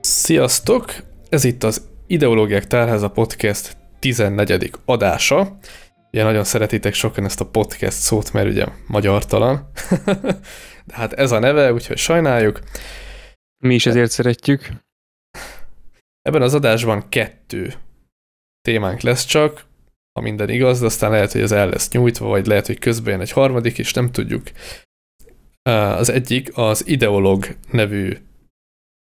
Sziasztok! Ez itt az Ideológiák Tárháza Podcast 14. adása. Ugye nagyon szeretitek sokan ezt a podcast szót, mert ugye magyartalan. De hát ez a neve, úgyhogy sajnáljuk. Mi is ezért szeretjük. Ebben az adásban kettő témánk lesz csak, ha minden igaz, de aztán lehet, hogy ez el lesz nyújtva, vagy lehet, hogy közben jön egy harmadik, és nem tudjuk. Az egyik az Ideolog nevű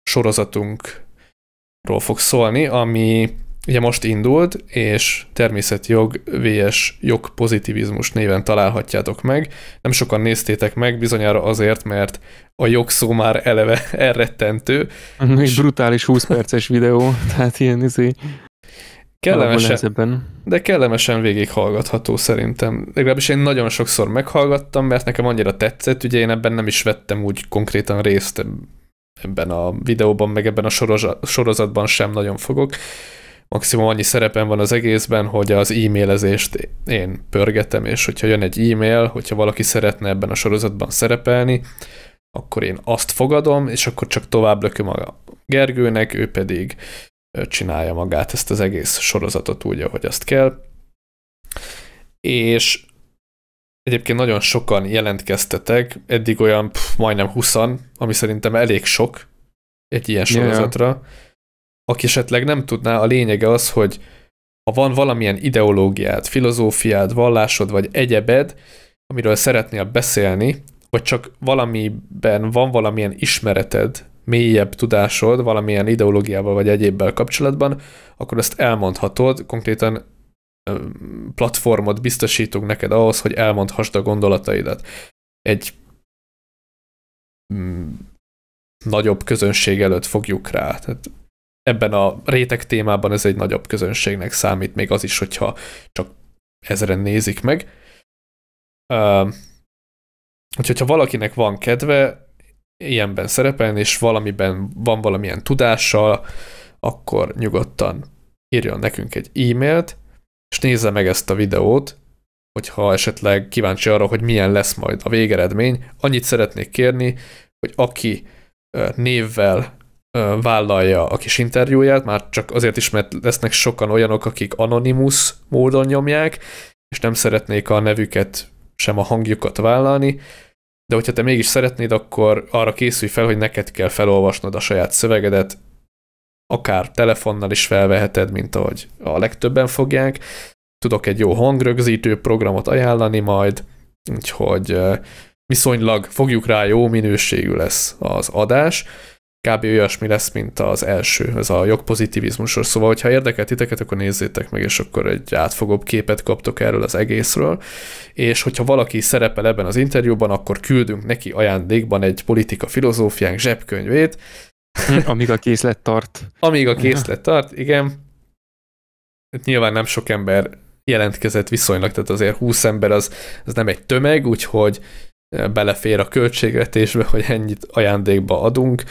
sorozatunkról fog szólni, ami ugye most indult, és természetjog vs. jogpozitivizmus néven találhatjátok meg. Nem sokan néztétek meg, bizonyára azért, mert a jogszó már eleve elrettentő. Egy brutális 20 perces videó, tehát ilyen izé... Kellemesen, de kellemesen végighallgatható szerintem. Legalábbis én nagyon sokszor meghallgattam, mert nekem annyira tetszett, ugye én ebben nem is vettem úgy konkrétan részt ebben a videóban, meg ebben a sorozatban sem nagyon fogok. Maximum annyi szerepem van az egészben, hogy az e-mailezést én pörgetem, és hogyha jön egy e-mail, hogyha valaki szeretne ebben a sorozatban szerepelni, akkor én azt fogadom, és akkor csak tovább lököm a Gergőnek, ő pedig csinálja magát ezt az egész sorozatot úgy, ahogy azt kell. És egyébként nagyon sokan jelentkeztetek, eddig olyan pff, majdnem 20 ami szerintem elég sok egy ilyen sorozatra. Yeah. Aki esetleg nem tudná, a lényege az, hogy ha van valamilyen ideológiád, filozófiád, vallásod vagy egyebed, amiről szeretnél beszélni, vagy csak valamiben van valamilyen ismereted, mélyebb tudásod valamilyen ideológiával vagy egyébbel kapcsolatban, akkor ezt elmondhatod, konkrétan platformot biztosítunk neked ahhoz, hogy elmondhassd a gondolataidat. Egy mm, nagyobb közönség előtt fogjuk rá. Tehát ebben a réteg témában ez egy nagyobb közönségnek számít, még az is, hogyha csak ezeren nézik meg. Uh, úgyhogy ha valakinek van kedve, ilyenben szerepelni, és valamiben van valamilyen tudással, akkor nyugodtan írjon nekünk egy e-mailt, és nézze meg ezt a videót, hogyha esetleg kíváncsi arra, hogy milyen lesz majd a végeredmény. Annyit szeretnék kérni, hogy aki névvel vállalja a kis interjúját, már csak azért is, mert lesznek sokan olyanok, akik anonimus módon nyomják, és nem szeretnék a nevüket sem a hangjukat vállalni, de hogyha te mégis szeretnéd, akkor arra készülj fel, hogy neked kell felolvasnod a saját szövegedet, akár telefonnal is felveheted, mint ahogy a legtöbben fogják. Tudok egy jó hangrögzítő programot ajánlani majd, úgyhogy viszonylag fogjuk rá, jó minőségű lesz az adás kb. olyasmi lesz, mint az első, ez a jogpozitivizmusról. Szóval, hogyha érdekel titeket, akkor nézzétek meg, és akkor egy átfogóbb képet kaptok erről az egészről. És hogyha valaki szerepel ebben az interjúban, akkor küldünk neki ajándékban egy politika filozófiánk zsebkönyvét. Amíg a készlet tart. Amíg a készlet tart, igen. Hát nyilván nem sok ember jelentkezett viszonylag, tehát azért 20 ember az, az nem egy tömeg, úgyhogy belefér a költségvetésbe, hogy ennyit ajándékba adunk.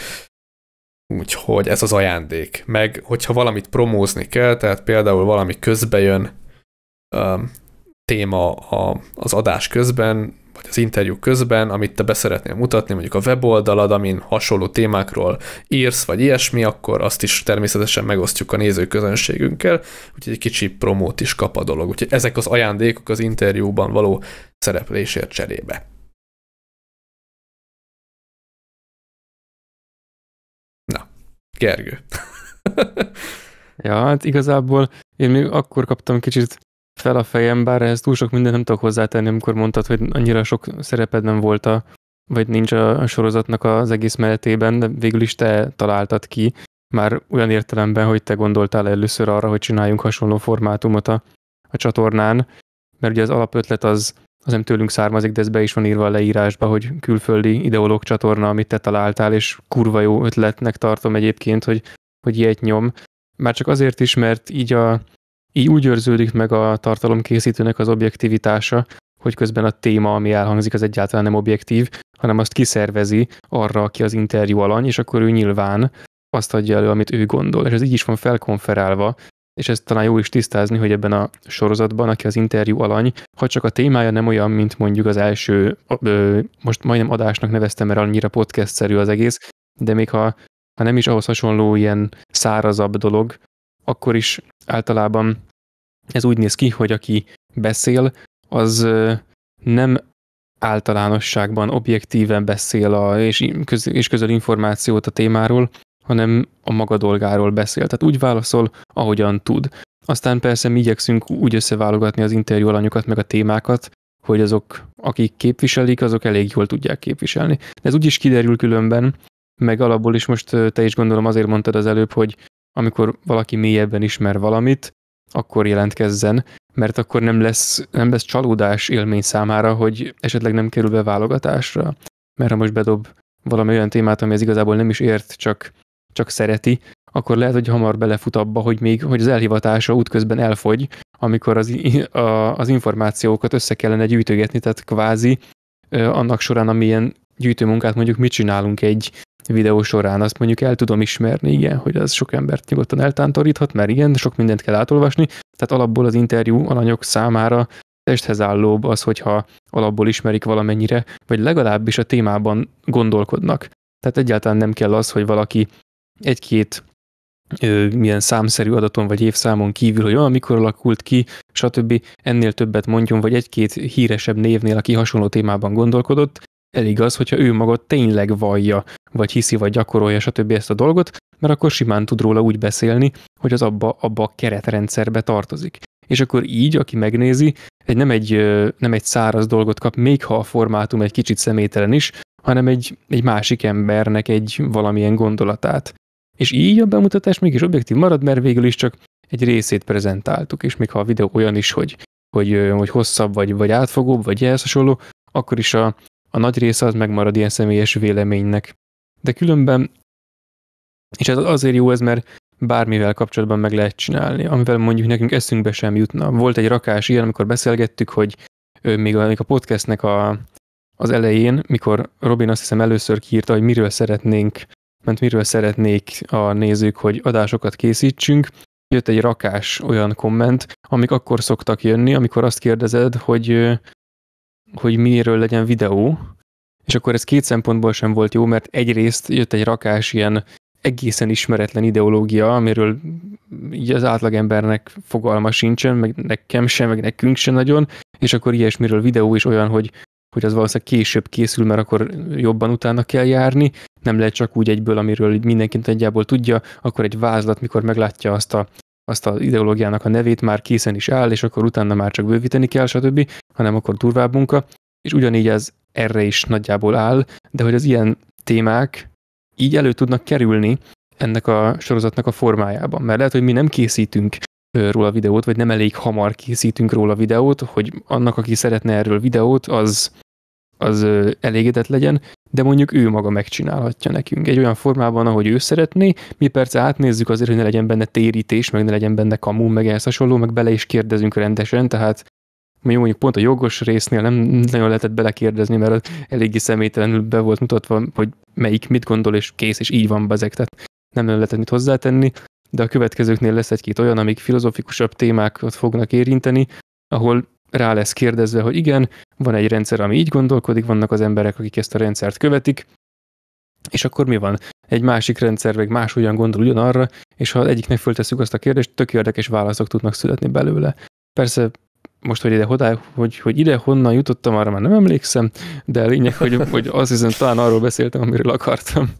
Úgyhogy ez az ajándék. Meg, hogyha valamit promózni kell, tehát például valami közbe jön um, téma a, az adás közben, vagy az interjú közben, amit te beszeretnél mutatni, mondjuk a weboldalad, amin hasonló témákról írsz, vagy ilyesmi, akkor azt is természetesen megosztjuk a nézőközönségünkkel, úgyhogy egy kicsi promót is kap a dolog. Úgyhogy ezek az ajándékok az interjúban való szereplésért cserébe. Gergő. ja, hát igazából én még akkor kaptam kicsit fel a fejem, bár ehhez túl sok minden nem tudok hozzátenni, amikor mondtad, hogy annyira sok szereped nem volt a, vagy nincs a, sorozatnak az egész menetében, de végül is te találtad ki, már olyan értelemben, hogy te gondoltál először arra, hogy csináljunk hasonló formátumot a, a csatornán, mert ugye az alapötlet az, az nem tőlünk származik, de ez be is van írva a leírásba, hogy külföldi ideológ csatorna, amit te találtál, és kurva jó ötletnek tartom egyébként, hogy, hogy ilyet nyom. Már csak azért is, mert így, a, így úgy őrződik meg a tartalomkészítőnek az objektivitása, hogy közben a téma, ami elhangzik, az egyáltalán nem objektív, hanem azt kiszervezi arra, aki az interjú alany, és akkor ő nyilván azt adja elő, amit ő gondol, és ez így is van felkonferálva, és ezt talán jó is tisztázni, hogy ebben a sorozatban, aki az interjú alany, ha csak a témája nem olyan, mint mondjuk az első, ö, most majdnem adásnak neveztem, mert annyira podcast-szerű az egész, de még ha, ha nem is ahhoz hasonló ilyen szárazabb dolog, akkor is általában ez úgy néz ki, hogy aki beszél, az nem általánosságban objektíven beszél a, és, köz, és közöl információt a témáról, hanem a maga dolgáról beszél. Tehát úgy válaszol, ahogyan tud. Aztán persze mi igyekszünk úgy összeválogatni az interjú alanyokat, meg a témákat, hogy azok, akik képviselik, azok elég jól tudják képviselni. De ez úgy is kiderül különben, meg alapból is most te is gondolom azért mondtad az előbb, hogy amikor valaki mélyebben ismer valamit, akkor jelentkezzen, mert akkor nem lesz, nem lesz csalódás élmény számára, hogy esetleg nem kerül be válogatásra. Mert ha most bedob valami olyan témát, ami ez igazából nem is ért, csak, csak szereti, akkor lehet, hogy hamar belefut abba, hogy még hogy az elhivatása útközben elfogy, amikor az, a, az információkat össze kellene gyűjtögetni, tehát kvázi annak során, amilyen gyűjtőmunkát mondjuk mit csinálunk egy videó során, azt mondjuk el tudom ismerni, igen, hogy az sok embert nyugodtan eltántoríthat, mert igen, sok mindent kell átolvasni, tehát alapból az interjú alanyok számára testhez állóbb az, hogyha alapból ismerik valamennyire, vagy legalábbis a témában gondolkodnak. Tehát egyáltalán nem kell az, hogy valaki egy-két milyen számszerű adaton vagy évszámon kívül, hogy olyan mikor alakult ki, stb. ennél többet mondjon, vagy egy-két híresebb névnél, aki hasonló témában gondolkodott, elég az, hogyha ő maga tényleg vallja, vagy hiszi, vagy gyakorolja, stb. ezt a dolgot, mert akkor simán tud róla úgy beszélni, hogy az abba, abba a keretrendszerbe tartozik. És akkor így, aki megnézi, egy nem, egy, nem egy száraz dolgot kap, még ha a formátum egy kicsit szemételen is, hanem egy, egy másik embernek egy valamilyen gondolatát. És így a bemutatás mégis objektív marad, mert végül is csak egy részét prezentáltuk, és még ha a videó olyan is, hogy, hogy, hogy hosszabb, vagy, vagy átfogóbb, vagy ehhez akkor is a, a nagy része az megmarad ilyen személyes véleménynek. De különben, és ez azért jó ez, mert bármivel kapcsolatban meg lehet csinálni, amivel mondjuk nekünk eszünkbe sem jutna. Volt egy rakás ilyen, amikor beszélgettük, hogy még a, még a podcastnek a, az elején, mikor Robin azt hiszem először kiírta, hogy miről szeretnénk, mert miről szeretnék a nézők, hogy adásokat készítsünk, jött egy rakás olyan komment, amik akkor szoktak jönni, amikor azt kérdezed, hogy hogy miről legyen videó, és akkor ez két szempontból sem volt jó, mert egyrészt jött egy rakás ilyen egészen ismeretlen ideológia, amiről így az átlagembernek fogalma sincsen, meg nekem sem, meg nekünk sem nagyon, és akkor ilyesmiről videó is olyan, hogy, hogy az valószínűleg később készül, mert akkor jobban utána kell járni, nem lehet csak úgy egyből, amiről mindenki nagyjából tudja, akkor egy vázlat, mikor meglátja azt a azt az ideológiának a nevét már készen is áll, és akkor utána már csak bővíteni kell, stb., hanem akkor durvább munka, és ugyanígy ez erre is nagyjából áll, de hogy az ilyen témák így elő tudnak kerülni ennek a sorozatnak a formájában. Mert lehet, hogy mi nem készítünk róla videót, vagy nem elég hamar készítünk róla videót, hogy annak, aki szeretne erről videót, az, az elégedett legyen, de mondjuk ő maga megcsinálhatja nekünk. Egy olyan formában, ahogy ő szeretné, mi persze átnézzük azért, hogy ne legyen benne térítés, meg ne legyen benne kamu, meg ehhez hasonló, meg bele is kérdezünk rendesen, tehát mondjuk pont a jogos résznél nem nagyon lehetett belekérdezni, mert eléggé személytelenül be volt mutatva, hogy melyik mit gondol, és kész, és így van bezek, tehát nem nagyon lehetett mit hozzátenni, de a következőknél lesz egy-két olyan, amik filozofikusabb témákat fognak érinteni, ahol rá lesz kérdezve, hogy igen, van egy rendszer, ami így gondolkodik, vannak az emberek, akik ezt a rendszert követik, és akkor mi van? Egy másik rendszer meg más olyan gondol ugyanarra, és ha egyiknek föltesszük azt a kérdést, tök érdekes válaszok tudnak születni belőle. Persze most, hogy ide, hodá, hogy, hogy ide honnan jutottam, arra már nem emlékszem, de lényeg, hogy, hogy azt hiszem talán arról beszéltem, amiről akartam.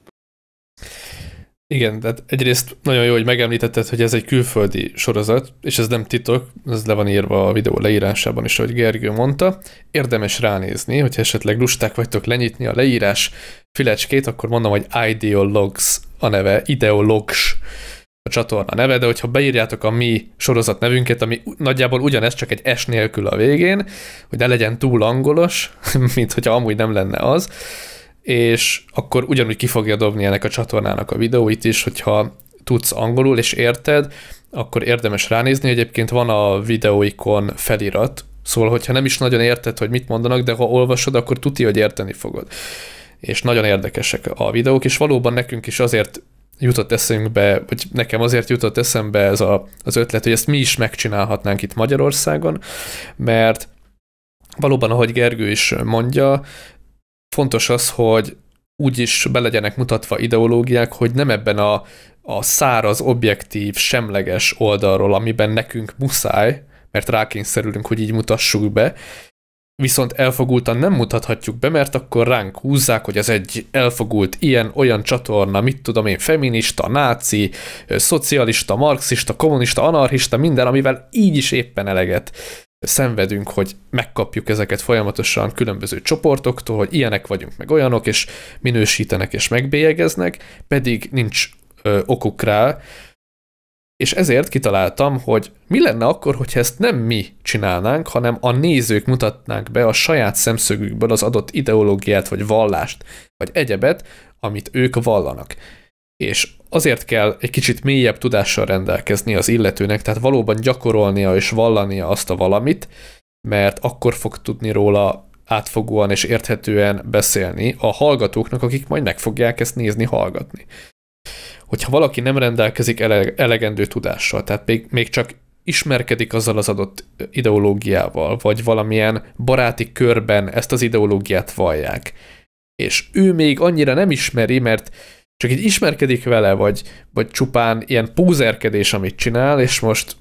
Igen, tehát egyrészt nagyon jó, hogy megemlítetted, hogy ez egy külföldi sorozat, és ez nem titok, ez le van írva a videó leírásában is, ahogy Gergő mondta. Érdemes ránézni, hogyha esetleg lusták vagytok lenyitni a leírás filecskét, akkor mondom, hogy Ideologs a neve, Ideologs a csatorna neve, de hogyha beírjátok a mi sorozat nevünket, ami nagyjából ugyanez, csak egy S nélkül a végén, hogy ne legyen túl angolos, mint hogyha amúgy nem lenne az, és akkor ugyanúgy ki fogja dobni ennek a csatornának a videóit is, hogyha tudsz angolul és érted, akkor érdemes ránézni. Egyébként van a videóikon felirat, szóval hogyha nem is nagyon érted, hogy mit mondanak, de ha olvasod, akkor tuti, hogy érteni fogod. És nagyon érdekesek a videók, és valóban nekünk is azért jutott eszünkbe, vagy nekem azért jutott eszembe ez a, az ötlet, hogy ezt mi is megcsinálhatnánk itt Magyarországon, mert valóban, ahogy Gergő is mondja, fontos az, hogy úgy is be legyenek mutatva ideológiák, hogy nem ebben a, a száraz, objektív, semleges oldalról, amiben nekünk muszáj, mert rákényszerülünk, hogy így mutassuk be, viszont elfogultan nem mutathatjuk be, mert akkor ránk húzzák, hogy ez egy elfogult ilyen-olyan csatorna, mit tudom én, feminista, náci, szocialista, marxista, kommunista, anarchista, minden, amivel így is éppen eleget szenvedünk, hogy megkapjuk ezeket folyamatosan különböző csoportoktól, hogy ilyenek vagyunk, meg olyanok, és minősítenek és megbélyegeznek, pedig nincs ö, okuk rá, és ezért kitaláltam, hogy mi lenne akkor, hogyha ezt nem mi csinálnánk, hanem a nézők mutatnánk be a saját szemszögükből az adott ideológiát, vagy vallást, vagy egyebet, amit ők vallanak. És azért kell egy kicsit mélyebb tudással rendelkezni az illetőnek, tehát valóban gyakorolnia és vallania azt a valamit, mert akkor fog tudni róla átfogóan és érthetően beszélni a hallgatóknak, akik majd meg fogják ezt nézni, hallgatni. Hogyha valaki nem rendelkezik elegendő tudással, tehát még, még csak ismerkedik azzal az adott ideológiával, vagy valamilyen baráti körben ezt az ideológiát vallják, és ő még annyira nem ismeri, mert csak így ismerkedik vele, vagy, vagy csupán ilyen púzerkedés, amit csinál, és most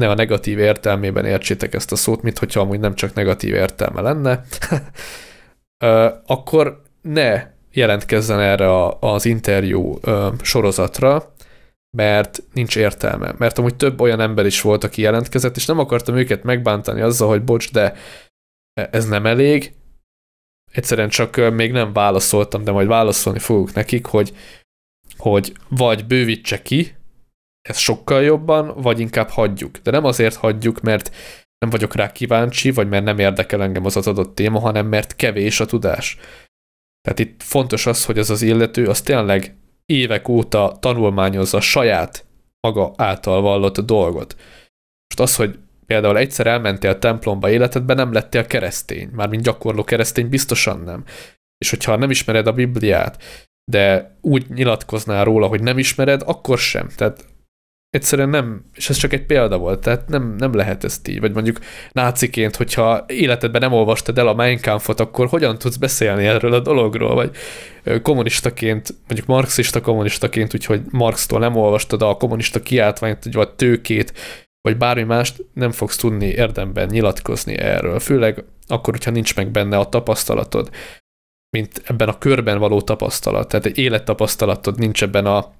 ne a negatív értelmében értsétek ezt a szót, mint hogyha amúgy nem csak negatív értelme lenne, akkor ne jelentkezzen erre a, az interjú sorozatra, mert nincs értelme. Mert amúgy több olyan ember is volt, aki jelentkezett, és nem akartam őket megbántani azzal, hogy bocs, de ez nem elég. Egyszerűen csak még nem válaszoltam, de majd válaszolni fogok nekik, hogy, hogy vagy bővítse ki, ez sokkal jobban, vagy inkább hagyjuk. De nem azért hagyjuk, mert nem vagyok rá kíváncsi, vagy mert nem érdekel engem az adott téma, hanem mert kevés a tudás. Tehát itt fontos az, hogy az az illető az tényleg évek óta tanulmányozza saját maga által vallott dolgot. Most az, hogy például egyszer elmentél templomba életedben, nem lettél keresztény, mármint gyakorló keresztény biztosan nem. És hogyha nem ismered a Bibliát, de úgy nyilatkoznál róla, hogy nem ismered, akkor sem. Tehát egyszerűen nem, és ez csak egy példa volt, tehát nem, nem lehet ezt így, vagy mondjuk náciként, hogyha életedben nem olvastad el a Mein Kampfot, akkor hogyan tudsz beszélni erről a dologról, vagy kommunistaként, mondjuk marxista kommunistaként, úgyhogy Marxtól nem olvastad a kommunista kiáltványt, vagy tőkét, vagy bármi mást, nem fogsz tudni érdemben nyilatkozni erről, főleg akkor, hogyha nincs meg benne a tapasztalatod, mint ebben a körben való tapasztalat, tehát egy élettapasztalatod nincs ebben a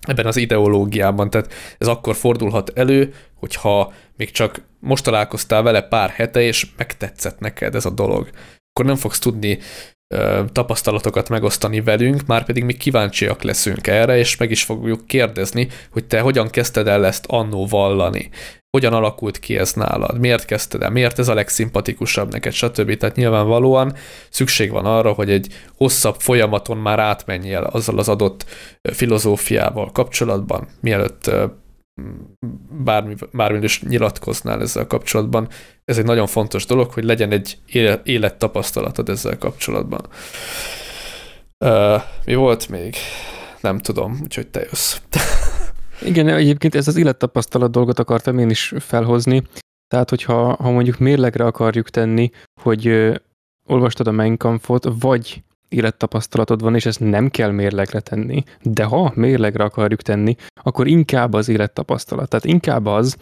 ebben az ideológiában. Tehát ez akkor fordulhat elő, hogyha még csak most találkoztál vele pár hete, és megtetszett neked ez a dolog. Akkor nem fogsz tudni tapasztalatokat megosztani velünk, már pedig mi kíváncsiak leszünk erre, és meg is fogjuk kérdezni, hogy te hogyan kezdted el ezt annó vallani? Hogyan alakult ki ez nálad, miért kezdted el, miért ez a legszimpatikusabb neked, stb. Tehát nyilvánvalóan szükség van arra, hogy egy hosszabb folyamaton már átmenjél azzal az adott filozófiával kapcsolatban, mielőtt bármi, bármi is nyilatkoznál ezzel kapcsolatban. Ez egy nagyon fontos dolog, hogy legyen egy élettapasztalatod ezzel kapcsolatban. Mi volt még? Nem tudom, úgyhogy te jössz. Igen, egyébként ez az élettapasztalat dolgot akartam én is felhozni. Tehát, hogyha ha mondjuk mérlegre akarjuk tenni, hogy ö, olvastad a Mein Kampfot, vagy élettapasztalatod van, és ezt nem kell mérlegre tenni, de ha mérlegre akarjuk tenni, akkor inkább az élettapasztalat. Tehát inkább az,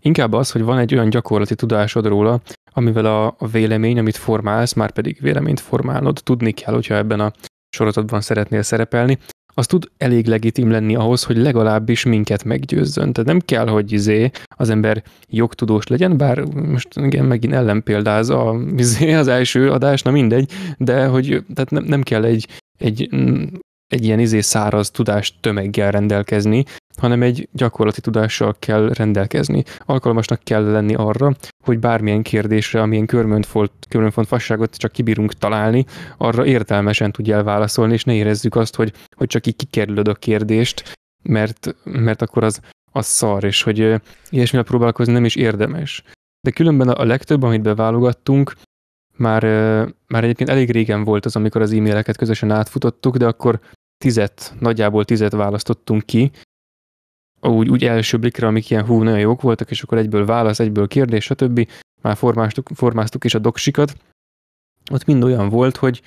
inkább az, hogy van egy olyan gyakorlati tudásod róla, amivel a, a vélemény, amit formálsz, már pedig véleményt formálnod, tudni kell, hogyha ebben a sorozatban szeretnél szerepelni, az tud elég legitim lenni ahhoz, hogy legalábbis minket meggyőzzön. Tehát nem kell, hogy izé az ember jogtudós legyen, bár most igen, megint ellenpéldáz a, izé, az első adás, na mindegy, de hogy tehát nem, nem kell egy, egy egy ilyen izé száraz tudás tömeggel rendelkezni, hanem egy gyakorlati tudással kell rendelkezni. Alkalmasnak kell lenni arra, hogy bármilyen kérdésre, amilyen körmöntfont, körmöntfont fasságot csak kibírunk találni, arra értelmesen tudjál válaszolni, és ne érezzük azt, hogy, hogy csak így kikerülöd a kérdést, mert, mert akkor az, az szar, és hogy ilyesmivel próbálkozni nem is érdemes. De különben a legtöbb, amit beválogattunk, már, már egyébként elég régen volt az, amikor az e-maileket közösen átfutottuk, de akkor tizet, nagyjából tizet választottunk ki, úgy, úgy első blikre, amik ilyen hú, nagyon jók voltak, és akkor egyből válasz, egyből kérdés, stb. Már formáztuk, formáztuk is a doksikat. Ott mind olyan volt, hogy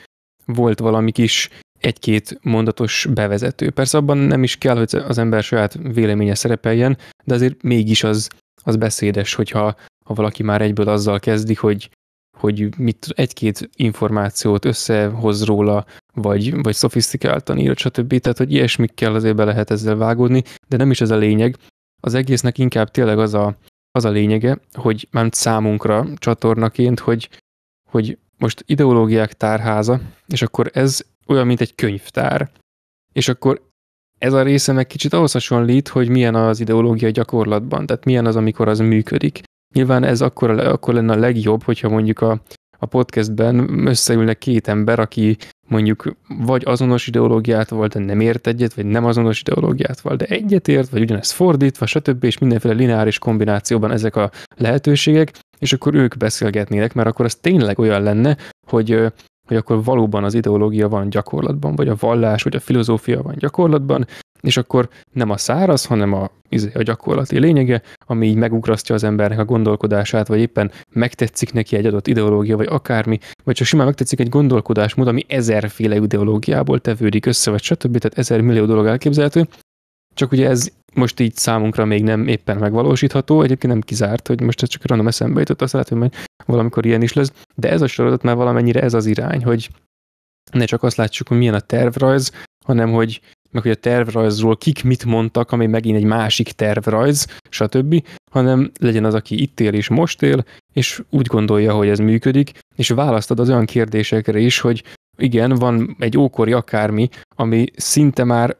volt valami kis egy-két mondatos bevezető. Persze abban nem is kell, hogy az ember saját véleménye szerepeljen, de azért mégis az, az beszédes, hogyha ha valaki már egyből azzal kezdi, hogy, hogy mit egy-két információt összehoz róla, vagy, vagy szofisztikáltan írt, stb. Tehát, hogy ilyesmikkel azért be lehet ezzel vágódni, de nem is ez a lényeg. Az egésznek inkább tényleg az a, az a lényege, hogy már számunkra csatornaként, hogy, hogy most ideológiák tárháza, és akkor ez olyan, mint egy könyvtár. És akkor ez a része meg kicsit ahhoz hasonlít, hogy milyen az ideológia gyakorlatban, tehát milyen az, amikor az működik. Nyilván ez akkor, akkor lenne a legjobb, hogyha mondjuk a, a podcastben összeülnek két ember, aki mondjuk vagy azonos ideológiát volt, de nem ért egyet, vagy nem azonos ideológiát volt, de egyet ért, vagy ugyanez fordítva, stb. és mindenféle lineáris kombinációban ezek a lehetőségek, és akkor ők beszélgetnének, mert akkor az tényleg olyan lenne, hogy hogy akkor valóban az ideológia van gyakorlatban, vagy a vallás, vagy a filozófia van gyakorlatban, és akkor nem a száraz, hanem a, izé, a gyakorlati lényege, ami így megugrasztja az embernek a gondolkodását, vagy éppen megtetszik neki egy adott ideológia, vagy akármi, vagy csak simán megtetszik egy gondolkodásmód, ami ezerféle ideológiából tevődik össze, vagy stb. Tehát ezer millió dolog elképzelhető, csak ugye ez most így számunkra még nem éppen megvalósítható, egyébként nem kizárt, hogy most ez csak random eszembe jutott, azt lehet, hogy valamikor ilyen is lesz, de ez a sorozat már valamennyire ez az irány, hogy ne csak azt látsuk, hogy milyen a tervrajz, hanem hogy meg hogy a tervrajzról kik mit mondtak, ami megint egy másik tervrajz, stb., hanem legyen az, aki itt él és most él, és úgy gondolja, hogy ez működik, és választod az olyan kérdésekre is, hogy igen, van egy ókori akármi, ami szinte már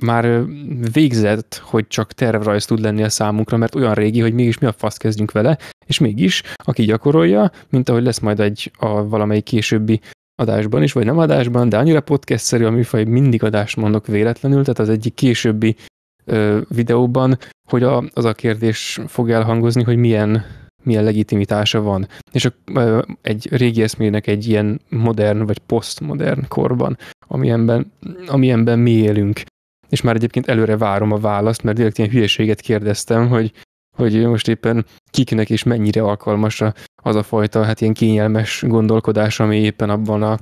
már végzett, hogy csak tervrajz tud lenni a számunkra, mert olyan régi, hogy mégis mi a fasz kezdjünk vele, és mégis, aki gyakorolja, mint ahogy lesz majd egy a valamelyik későbbi adásban is, vagy nem adásban, de annyira podcast-szerű a műfaj, mindig adást mondok véletlenül, tehát az egyik későbbi ö, videóban, hogy a, az a kérdés fog elhangozni, hogy milyen, milyen legitimitása van. És a, ö, egy régi eszmének egy ilyen modern vagy posztmodern korban, amilyenben, amilyenben mi élünk és már egyébként előre várom a választ, mert direkt ilyen hülyeséget kérdeztem, hogy, hogy most éppen kiknek és mennyire alkalmas az a fajta, hát ilyen kényelmes gondolkodás, ami éppen abban a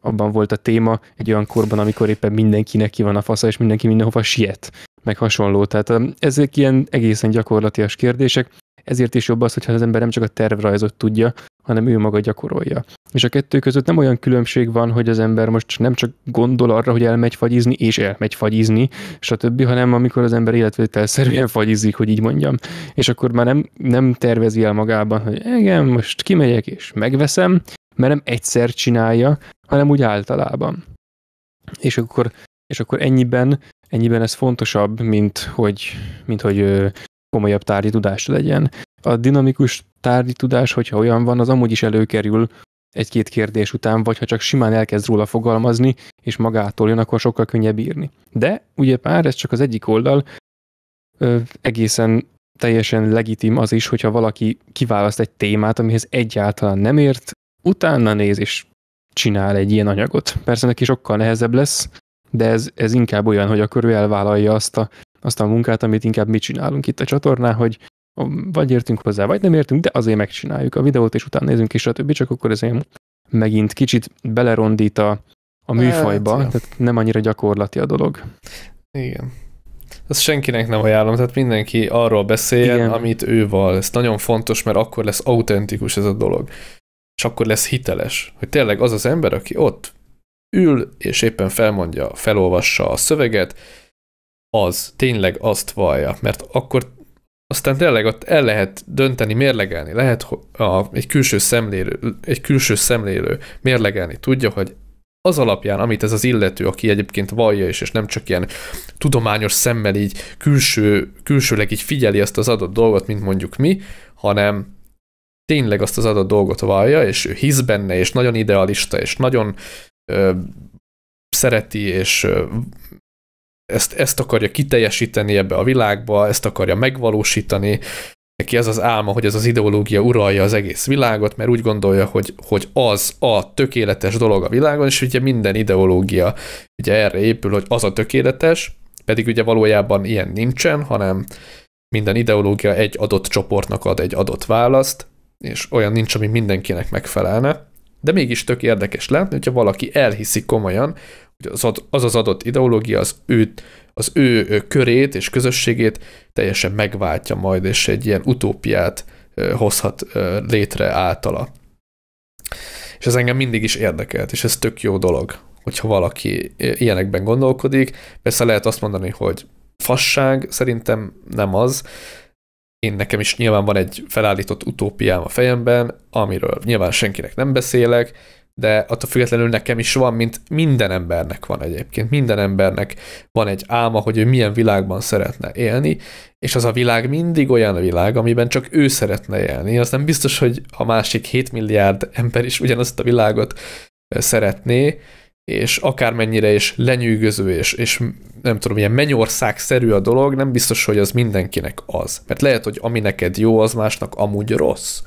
abban volt a téma egy olyan korban, amikor éppen mindenkinek ki van a fasza, és mindenki mindenhova siet, meg hasonló. Tehát ezek ilyen egészen gyakorlatias kérdések, ezért is jobb az, hogyha az ember nem csak a tervrajzot tudja, hanem ő maga gyakorolja. És a kettő között nem olyan különbség van, hogy az ember most nem csak gondol arra, hogy elmegy fagyizni, és elmegy fagyizni, stb., hanem amikor az ember életvételszerűen fagyizik, hogy így mondjam. És akkor már nem, nem tervezi el magában, hogy igen, most kimegyek és megveszem, mert nem egyszer csinálja, hanem úgy általában. És akkor, és akkor ennyiben, ennyiben ez fontosabb, mint hogy, mint hogy komolyabb tárgyi tudás legyen. A dinamikus tárgyi tudás, hogyha olyan van, az amúgy is előkerül egy-két kérdés után, vagy ha csak simán elkezd róla fogalmazni, és magától jön, akkor sokkal könnyebb írni. De ugye pár, ez csak az egyik oldal, ö, egészen teljesen legitim az is, hogyha valaki kiválaszt egy témát, amihez egyáltalán nem ért, utána néz és csinál egy ilyen anyagot. Persze neki sokkal nehezebb lesz, de ez, ez inkább olyan, hogy akkor ő elvállalja azt a, azt a munkát, amit inkább mi csinálunk itt a csatornán, hogy vagy értünk hozzá, vagy nem értünk, de azért megcsináljuk a videót, és utána nézünk is, stb. Csak akkor ez megint kicsit belerondít a, a műfajba, hát, tehát nem annyira gyakorlati a dolog. Igen. Ezt senkinek nem ajánlom, tehát mindenki arról beszéljen, Igen. amit ő val. Ez nagyon fontos, mert akkor lesz autentikus ez a dolog. És akkor lesz hiteles, hogy tényleg az az ember, aki ott ül, és éppen felmondja, felolvassa a szöveget, az tényleg azt vallja, mert akkor aztán tényleg ott el lehet dönteni, mérlegelni, lehet a, egy, külső szemlélő, egy külső szemlélő mérlegelni tudja, hogy az alapján, amit ez az illető, aki egyébként vallja is, és nem csak ilyen tudományos szemmel így külső, külsőleg így figyeli azt az adott dolgot, mint mondjuk mi, hanem tényleg azt az adott dolgot vallja, és ő hisz benne, és nagyon idealista, és nagyon ö, szereti, és ö, ezt, ezt akarja kiteljesíteni ebbe a világba, ezt akarja megvalósítani, neki ez az álma, hogy ez az ideológia uralja az egész világot, mert úgy gondolja, hogy, hogy az a tökéletes dolog a világon, és ugye minden ideológia ugye erre épül, hogy az a tökéletes, pedig ugye valójában ilyen nincsen, hanem minden ideológia egy adott csoportnak ad egy adott választ, és olyan nincs, ami mindenkinek megfelelne. De mégis tök érdekes látni, hogyha valaki elhiszi komolyan, hogy az az, adott ideológia az ő, az ő körét és közösségét teljesen megváltja majd, és egy ilyen utópiát hozhat létre általa. És ez engem mindig is érdekelt, és ez tök jó dolog, hogyha valaki ilyenekben gondolkodik. Persze lehet azt mondani, hogy fasság, szerintem nem az. Én nekem is nyilván van egy felállított utópiám a fejemben, amiről nyilván senkinek nem beszélek, de attól függetlenül nekem is van, mint minden embernek van egyébként. Minden embernek van egy álma, hogy ő milyen világban szeretne élni, és az a világ mindig olyan a világ, amiben csak ő szeretne élni. Az nem biztos, hogy a másik 7 milliárd ember is ugyanazt a világot szeretné, és akármennyire is lenyűgöző, és, és nem tudom, ilyen mennyország-szerű a dolog, nem biztos, hogy az mindenkinek az. Mert lehet, hogy ami neked jó, az másnak amúgy rossz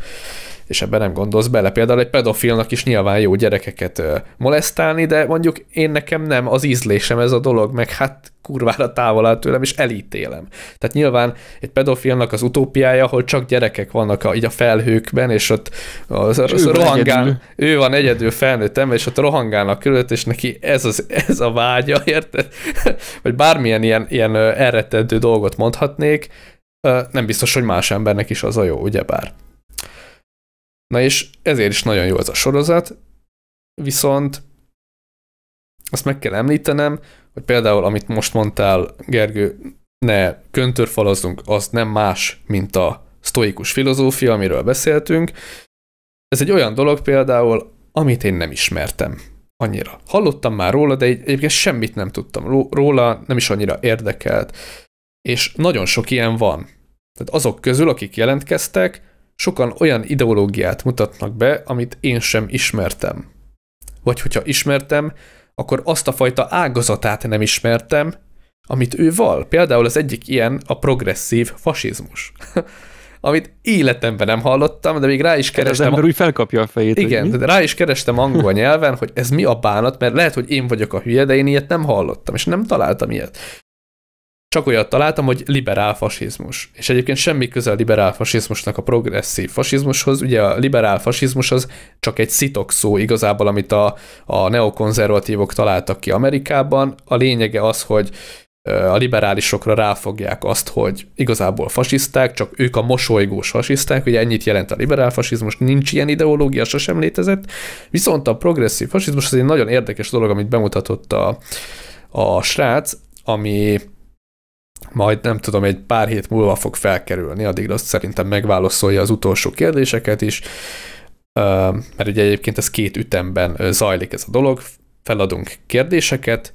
és ebben nem gondolsz bele. Például egy pedofilnak is nyilván jó gyerekeket molesztálni, de mondjuk én nekem nem az ízlésem ez a dolog, meg hát kurvára távol áll tőlem, és elítélem. Tehát nyilván egy pedofilnak az utópiája, ahol csak gyerekek vannak a, így a felhőkben, és ott az, az, az rohangál, egyedül. ő van egyedül felnőtt ember, és ott rohangálnak körülött, és neki ez, az, ez a vágya, érted? Vagy bármilyen ilyen, ilyen elrettentő dolgot mondhatnék, nem biztos, hogy más embernek is az a jó, ugyebár. Na és ezért is nagyon jó ez a sorozat, viszont azt meg kell említenem, hogy például, amit most mondtál, Gergő, ne köntörfalazzunk, az nem más, mint a sztoikus filozófia, amiről beszéltünk. Ez egy olyan dolog például, amit én nem ismertem annyira. Hallottam már róla, de egyébként semmit nem tudtam róla, nem is annyira érdekelt. És nagyon sok ilyen van. Tehát azok közül, akik jelentkeztek, sokan olyan ideológiát mutatnak be, amit én sem ismertem. Vagy hogyha ismertem, akkor azt a fajta ágazatát nem ismertem, amit ő val. Például az egyik ilyen a progresszív fasizmus. amit életemben nem hallottam, de még rá is kerestem. Az ember úgy felkapja a fejét. Igen, de rá is kerestem angol nyelven, hogy ez mi a bánat, mert lehet, hogy én vagyok a hülye, de én ilyet nem hallottam, és nem találtam ilyet csak olyat találtam, hogy liberál fasizmus. És egyébként semmi köze a liberál fasizmusnak a progresszív fasizmushoz. Ugye a liberál fasizmus az csak egy szitok szó igazából, amit a, a neokonzervatívok találtak ki Amerikában. A lényege az, hogy a liberálisokra ráfogják azt, hogy igazából fasiszták, csak ők a mosolygós fasiszták, ugye ennyit jelent a liberál fasizmus, nincs ilyen ideológia, sosem létezett, viszont a progresszív fasizmus az egy nagyon érdekes dolog, amit bemutatott a, a srác, ami majd nem tudom, egy pár hét múlva fog felkerülni, addig azt szerintem megválaszolja az utolsó kérdéseket is, mert ugye egyébként ez két ütemben zajlik ez a dolog, feladunk kérdéseket,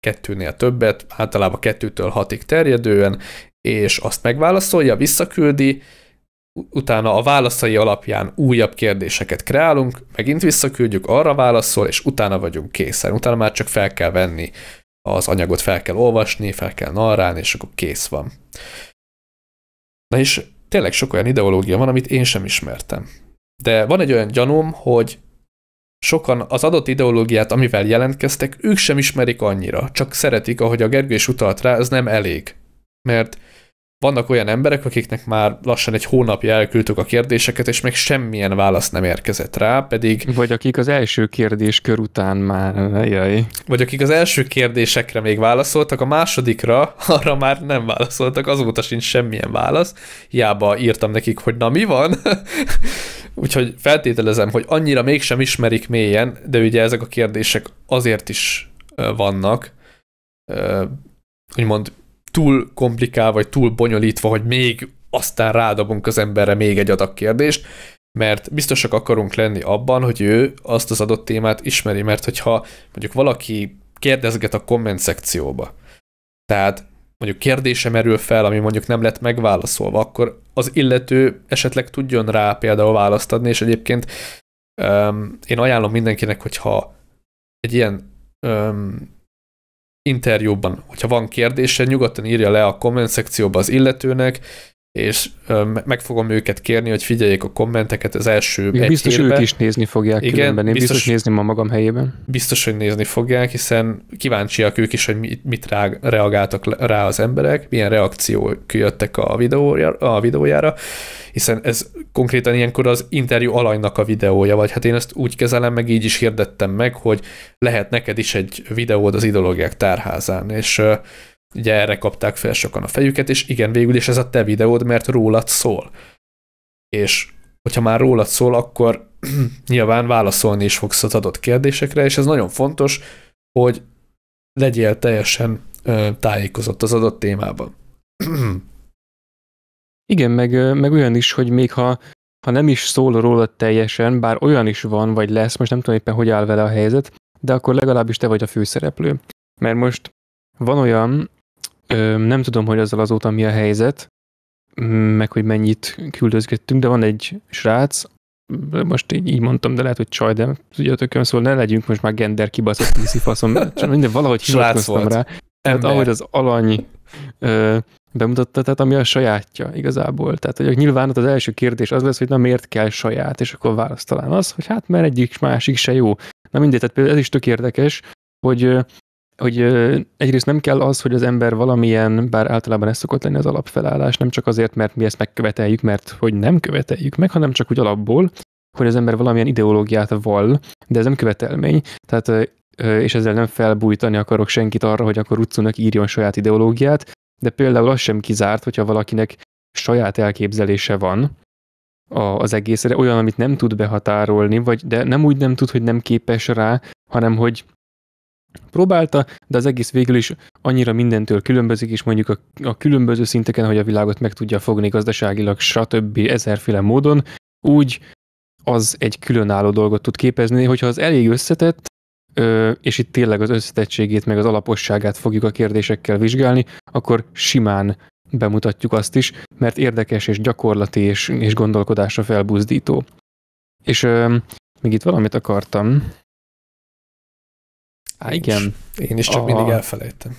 kettőnél többet, általában kettőtől hatig terjedően, és azt megválaszolja, visszaküldi, utána a válaszai alapján újabb kérdéseket kreálunk, megint visszaküldjük, arra válaszol, és utána vagyunk készen. Utána már csak fel kell venni az anyagot fel kell olvasni, fel kell narrálni, és akkor kész van. Na és tényleg sok olyan ideológia van, amit én sem ismertem. De van egy olyan gyanúm, hogy sokan az adott ideológiát, amivel jelentkeztek, ők sem ismerik annyira, csak szeretik, ahogy a Gergő is utalt rá, ez nem elég. Mert vannak olyan emberek, akiknek már lassan egy hónapja elküldtük a kérdéseket, és még semmilyen válasz nem érkezett rá, pedig... Vagy akik az első kérdéskör után már, jaj. Vagy akik az első kérdésekre még válaszoltak, a másodikra arra már nem válaszoltak, azóta sincs semmilyen válasz. Hiába írtam nekik, hogy na mi van? Úgyhogy feltételezem, hogy annyira mégsem ismerik mélyen, de ugye ezek a kérdések azért is vannak, úgymond túl komplikál, vagy túl bonyolítva, hogy még aztán rádobunk az emberre még egy adag kérdést, mert biztosak akarunk lenni abban, hogy ő azt az adott témát ismeri, mert hogyha mondjuk valaki kérdezget a komment szekcióba, tehát mondjuk kérdése merül fel, ami mondjuk nem lett megválaszolva, akkor az illető esetleg tudjon rá például választ adni, és egyébként um, én ajánlom mindenkinek, hogyha egy ilyen um, interjúban, hogyha van kérdése, nyugodtan írja le a komment szekcióba az illetőnek, és meg fogom őket kérni, hogy figyeljék a kommenteket az első Még egy biztos hétbe. ők is nézni fogják Igen, különben. Én biztos, biztos- nézni ma magam helyében. Biztos, hogy nézni fogják, hiszen kíváncsiak ők is, hogy mit, mit rá, reagáltak rá az emberek, milyen reakciók jöttek a, videója, a videójára, hiszen ez konkrétan ilyenkor az interjú alanynak a videója, vagy hát én ezt úgy kezelem, meg így is hirdettem meg, hogy lehet neked is egy videód az ideológiák tárházán, és ugye erre kapták fel sokan a fejüket, és igen, végül is ez a te videód, mert rólad szól. És hogyha már rólad szól, akkor nyilván válaszolni is fogsz az adott kérdésekre, és ez nagyon fontos, hogy legyél teljesen ö, tájékozott az adott témában. Igen, meg, meg olyan is, hogy még ha, ha nem is szól rólad teljesen, bár olyan is van, vagy lesz, most nem tudom éppen, hogy áll vele a helyzet, de akkor legalábbis te vagy a főszereplő. Mert most van olyan, ö, nem tudom, hogy azzal azóta mi a helyzet, meg hogy mennyit küldözgettünk, de van egy srác, most így, így mondtam, de lehet, hogy csaj, de ugye tököm, szóval ne legyünk most már gender kibaszott PC faszom, minden valahogy hivatkoztam rá. Tehát ahogy az alany ö, bemutatta, tehát ami a sajátja igazából. Tehát hogy nyilván ott az első kérdés az lesz, hogy na miért kell saját, és akkor válasz talán az, hogy hát mert egyik másik se jó. Na mindegy, tehát például ez is tök érdekes, hogy hogy egyrészt nem kell az, hogy az ember valamilyen, bár általában ez szokott lenni az alapfelállás, nem csak azért, mert mi ezt megköveteljük, mert hogy nem követeljük meg, hanem csak úgy alapból, hogy az ember valamilyen ideológiát vall, de ez nem követelmény. Tehát és ezzel nem felbújtani akarok senkit arra, hogy akkor Utsunak írjon saját ideológiát, de például az sem kizárt, hogyha valakinek saját elképzelése van az egészre, olyan, amit nem tud behatárolni, vagy de nem úgy nem tud, hogy nem képes rá, hanem hogy próbálta, de az egész végül is annyira mindentől különbözik, és mondjuk a, a különböző szinteken, hogy a világot meg tudja fogni gazdaságilag, stb. ezerféle módon, úgy az egy különálló dolgot tud képezni, hogyha az elég összetett, ö, és itt tényleg az összetettségét, meg az alaposságát fogjuk a kérdésekkel vizsgálni, akkor simán bemutatjuk azt is, mert érdekes és gyakorlati és, és gondolkodásra felbuzdító. És ö, még itt valamit akartam. Á, igen. Én is csak A- mindig elfelejtem.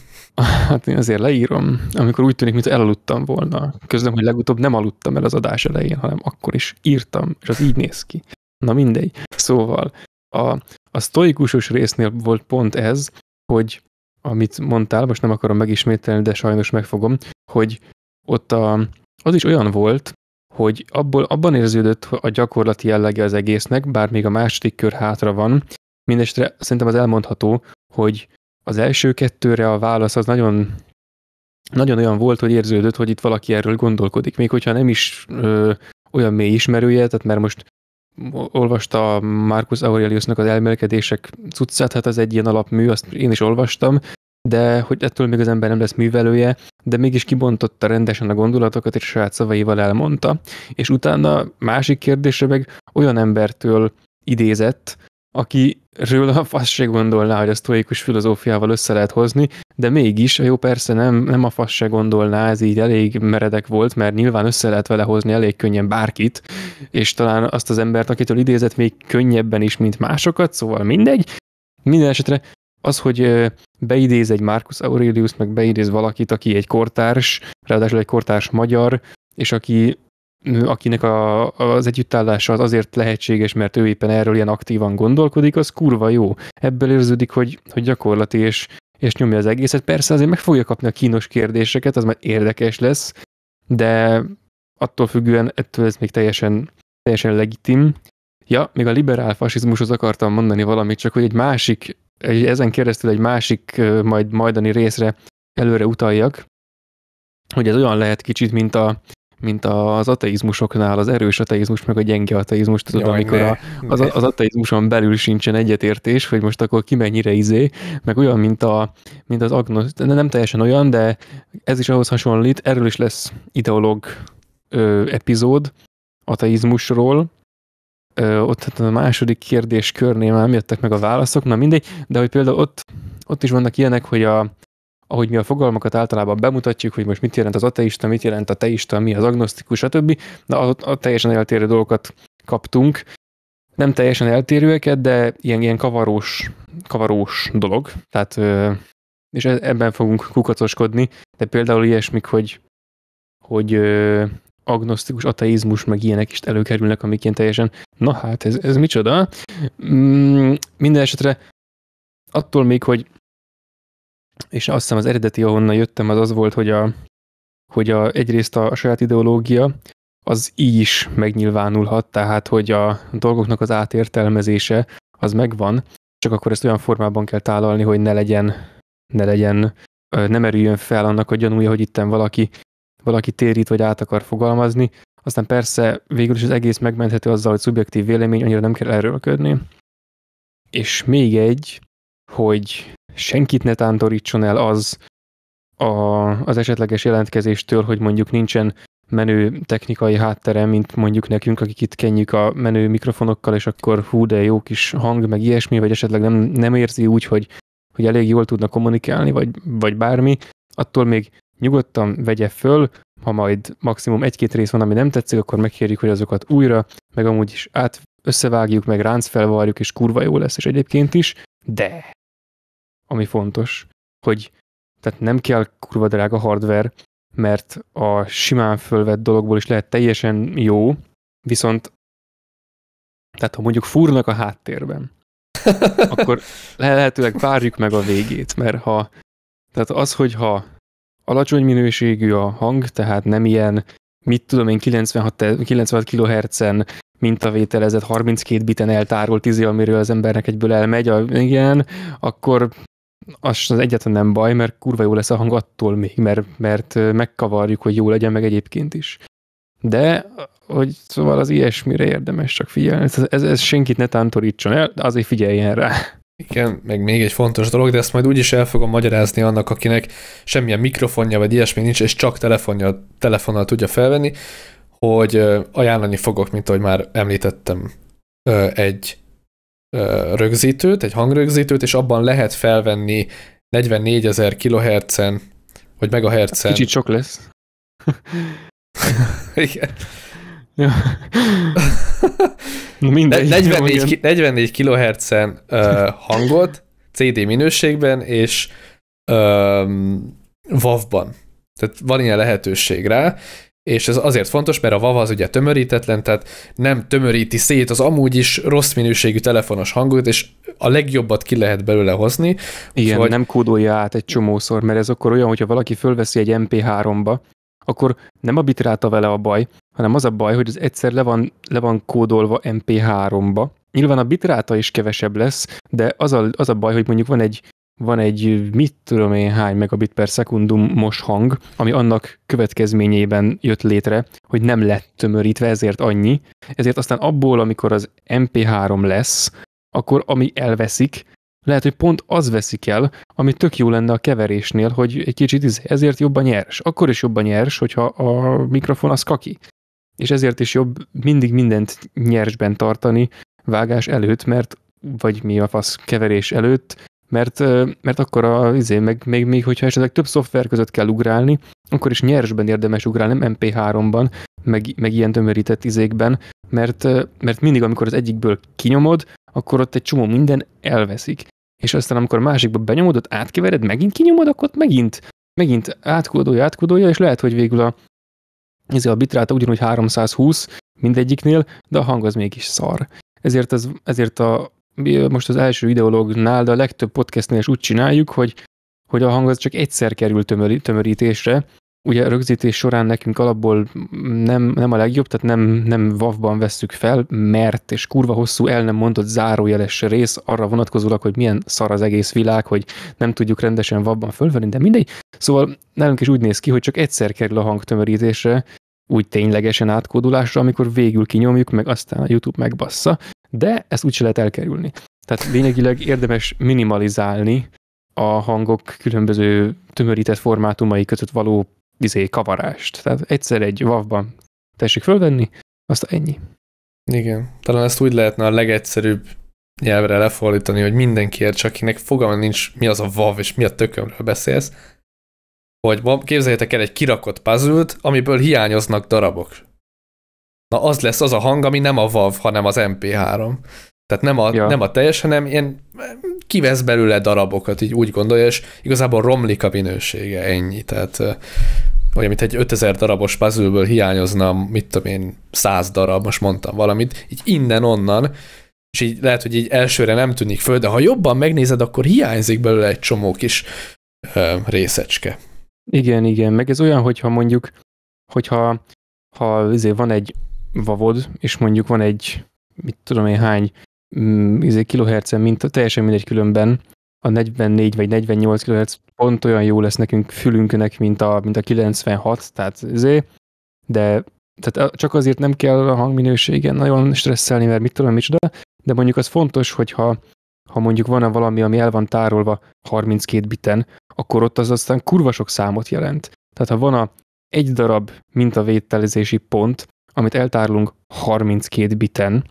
Hát én azért leírom, amikor úgy tűnik, mintha elaludtam volna. Közlöm, hogy legutóbb nem aludtam el az adás elején, hanem akkor is írtam, és az így néz ki. Na mindegy. Szóval a, a sztoikusos résznél volt pont ez, hogy amit mondtál, most nem akarom megismételni, de sajnos megfogom, hogy ott a, az is olyan volt, hogy abból, abban érződött a gyakorlati jellege az egésznek, bár még a második kör hátra van. Mindestre szerintem az elmondható, hogy az első kettőre a válasz az nagyon, nagyon olyan volt, hogy érződött, hogy itt valaki erről gondolkodik, még hogyha nem is ö, olyan mély ismerője, tehát mert most olvasta Marcus Aureliusnak az elmélkedések cuccát, hát az egy ilyen alapmű, azt én is olvastam, de hogy ettől még az ember nem lesz művelője, de mégis kibontotta rendesen a gondolatokat, és saját szavaival elmondta. És utána másik kérdésre meg olyan embertől idézett, akiről a fasz gondolná, hogy a sztoikus filozófiával össze lehet hozni, de mégis, jó persze nem, nem a fasz gondolná, ez így elég meredek volt, mert nyilván össze lehet vele hozni elég könnyen bárkit, és talán azt az embert, akitől idézett még könnyebben is, mint másokat, szóval mindegy. Minden esetre az, hogy beidéz egy Marcus Aurelius, meg beidéz valakit, aki egy kortárs, ráadásul egy kortárs magyar, és aki akinek a, az együttállása az azért lehetséges, mert ő éppen erről ilyen aktívan gondolkodik, az kurva jó. Ebből érződik, hogy, hogy gyakorlati és, és nyomja az egészet. Persze azért meg fogja kapni a kínos kérdéseket, az már érdekes lesz, de attól függően ettől ez még teljesen, teljesen legitim. Ja, még a liberál fasizmushoz akartam mondani valamit, csak hogy egy másik, egy, ezen keresztül egy másik majd majdani részre előre utaljak, hogy ez olyan lehet kicsit, mint a, mint az ateizmusoknál, az erős ateizmus, meg a gyenge ateizmus, tudod, Jaj, amikor ne, a, az, az ateizmuson belül sincsen egyetértés, hogy most akkor ki mennyire izé, meg olyan, mint, a, mint az agnosz, de nem teljesen olyan, de ez is ahhoz hasonlít, erről is lesz ideológ ö, epizód, ateizmusról, ö, ott hát a második kérdés körnél már nem jöttek meg a válaszok, na mindegy, de hogy például ott, ott is vannak ilyenek, hogy a, ahogy mi a fogalmakat általában bemutatjuk, hogy most mit jelent az ateista, mit jelent a teista, mi az agnosztikus, stb. Na, a, a teljesen eltérő dolgokat kaptunk. Nem teljesen eltérőeket, de ilyen, ilyen kavarós, kavarós dolog. Tehát, és e- ebben fogunk kukacoskodni, de például ilyesmik, hogy hogy agnosztikus ateizmus, meg ilyenek is előkerülnek, amik ilyen teljesen, na hát ez, ez micsoda? Mm, minden esetre attól még, hogy és azt hiszem az eredeti, ahonnan jöttem, az az volt, hogy, a, hogy a, egyrészt a, a saját ideológia, az így is megnyilvánulhat, tehát hogy a dolgoknak az átértelmezése az megvan, csak akkor ezt olyan formában kell tálalni, hogy ne legyen, ne legyen, ne merüljön fel annak a gyanúja, hogy itten valaki, valaki térít vagy át akar fogalmazni. Aztán persze végül is az egész megmenthető azzal, hogy szubjektív vélemény, annyira nem kell erőlködni. És még egy, hogy senkit ne tántorítson el az a, az esetleges jelentkezéstől, hogy mondjuk nincsen menő technikai háttere, mint mondjuk nekünk, akik itt kenjük a menő mikrofonokkal, és akkor hú, de jó kis hang, meg ilyesmi, vagy esetleg nem, nem érzi úgy, hogy, hogy elég jól tudna kommunikálni, vagy, vagy bármi, attól még nyugodtan vegye föl, ha majd maximum egy-két rész van, ami nem tetszik, akkor megkérjük, hogy azokat újra, meg amúgy is át összevágjuk, meg ránc felvarjuk, és kurva jó lesz, és egyébként is, de ami fontos, hogy tehát nem kell kurva drága hardware, mert a simán fölvett dologból is lehet teljesen jó, viszont tehát ha mondjuk fúrnak a háttérben, akkor lehetőleg várjuk meg a végét, mert ha tehát az, hogyha alacsony minőségű a hang, tehát nem ilyen, mit tudom én, 96, 96 kHz-en mintavételezett 32 biten eltárolt izé, amiről az embernek egyből elmegy, a, igen, akkor az, az egyetlen nem baj, mert kurva jó lesz a hang attól még, mert, mert megkavarjuk, hogy jó legyen meg egyébként is. De, hogy szóval az ilyesmire érdemes csak figyelni. Ez, ez, ez senkit ne tántorítson el, azért figyeljen rá. Igen, meg még egy fontos dolog, de ezt majd úgyis el fogom magyarázni annak, akinek semmilyen mikrofonja vagy ilyesmi nincs, és csak telefonja, telefonnal tudja felvenni, hogy ajánlani fogok, mint ahogy már említettem, egy rögzítőt, egy hangrögzítőt, és abban lehet felvenni 44 ezer kHz-en, vagy megahertzen. Kicsit sok lesz. Igen. Ja. Na mindegy, 44, 44 kHz-en uh, hangot CD minőségben, és um, WAV-ban. Tehát van ilyen lehetőség rá, és ez azért fontos, mert a WAV az ugye tömörítetlen, tehát nem tömöríti szét az amúgy is rossz minőségű telefonos hangot, és a legjobbat ki lehet belőle hozni. Igen, vagy... nem kódolja át egy csomószor, mert ez akkor olyan, hogyha valaki fölveszi egy MP3-ba, akkor nem a bitráta vele a baj, hanem az a baj, hogy az egyszer le van, le van kódolva MP3-ba. Nyilván a bitráta is kevesebb lesz, de az a, az a baj, hogy mondjuk van egy van egy mit tudom én hány megabit per szekundumos hang, ami annak következményében jött létre, hogy nem lett tömörítve, ezért annyi. Ezért aztán abból, amikor az MP3 lesz, akkor ami elveszik, lehet, hogy pont az veszik el, ami tök jó lenne a keverésnél, hogy egy kicsit izé, ezért jobban nyers. Akkor is jobban nyers, hogyha a mikrofon az kaki. És ezért is jobb mindig mindent nyersben tartani vágás előtt, mert vagy mi a fasz keverés előtt, mert, mert akkor a, izé, meg még, még hogyha esetleg több szoftver között kell ugrálni, akkor is nyersben érdemes ugrálni, nem MP3-ban, meg, meg ilyen tömörített izékben, mert, mert mindig, amikor az egyikből kinyomod, akkor ott egy csomó minden elveszik. És aztán, amikor a másikba benyomod, ott átkevered, megint kinyomod, akkor ott megint, megint átkódolja, átkódolja, és lehet, hogy végül a, ez a bitráta ugyanúgy 320 mindegyiknél, de a hang az mégis szar. Ezért, az, ezért a, most az első ideológnál, de a legtöbb podcastnél is úgy csináljuk, hogy, hogy a hang az csak egyszer kerül tömöri, tömörítésre. Ugye a rögzítés során nekünk alapból nem, nem a legjobb, tehát nem, nem vav vesszük fel, mert és kurva hosszú el nem mondott zárójeles rész arra vonatkozólag, hogy milyen szar az egész világ, hogy nem tudjuk rendesen vav fölvenni, de mindegy. Szóval nálunk is úgy néz ki, hogy csak egyszer kerül a hang tömörítésre, úgy ténylegesen átkódulásra, amikor végül kinyomjuk, meg aztán a YouTube megbassza de ezt úgyse lehet elkerülni. Tehát lényegileg érdemes minimalizálni a hangok különböző tömörített formátumai között való izé, kavarást. Tehát egyszer egy WAV-ban tessék fölvenni, azt ennyi. Igen. Talán ezt úgy lehetne a legegyszerűbb nyelvre lefordítani, hogy mindenki ért, csak akinek fogalma nincs, mi az a WAV és mi a tökömről beszélsz, hogy képzeljétek el egy kirakott puzzle amiből hiányoznak darabok na az lesz az a hang, ami nem a WAV, hanem az MP3. Tehát nem a, ja. nem a teljes, hanem ilyen kivesz belőle darabokat, így úgy gondolja, és igazából romlik a minősége, ennyi. Tehát olyan, mint egy 5000 darabos puzzle hiányozna, mit tudom én, 100 darab, most mondtam valamit, így innen-onnan, és így lehet, hogy így elsőre nem tűnik föl, de ha jobban megnézed, akkor hiányzik belőle egy csomó kis ö, részecske. Igen, igen, meg ez olyan, hogyha mondjuk, hogyha ha azért van egy vavod, és mondjuk van egy, mit tudom én hány mm, izé, kilohertzen, mint teljesen mindegy különben, a 44 vagy 48 kHz pont olyan jó lesz nekünk fülünknek, mint a, mint a 96, tehát izé, de tehát csak azért nem kell a hangminőségen nagyon stresszelni, mert mit tudom, micsoda, de mondjuk az fontos, hogyha ha mondjuk van valami, ami el van tárolva 32 biten, akkor ott az aztán kurva sok számot jelent. Tehát ha van a egy darab mintavételezési pont, amit eltárolunk 32 biten,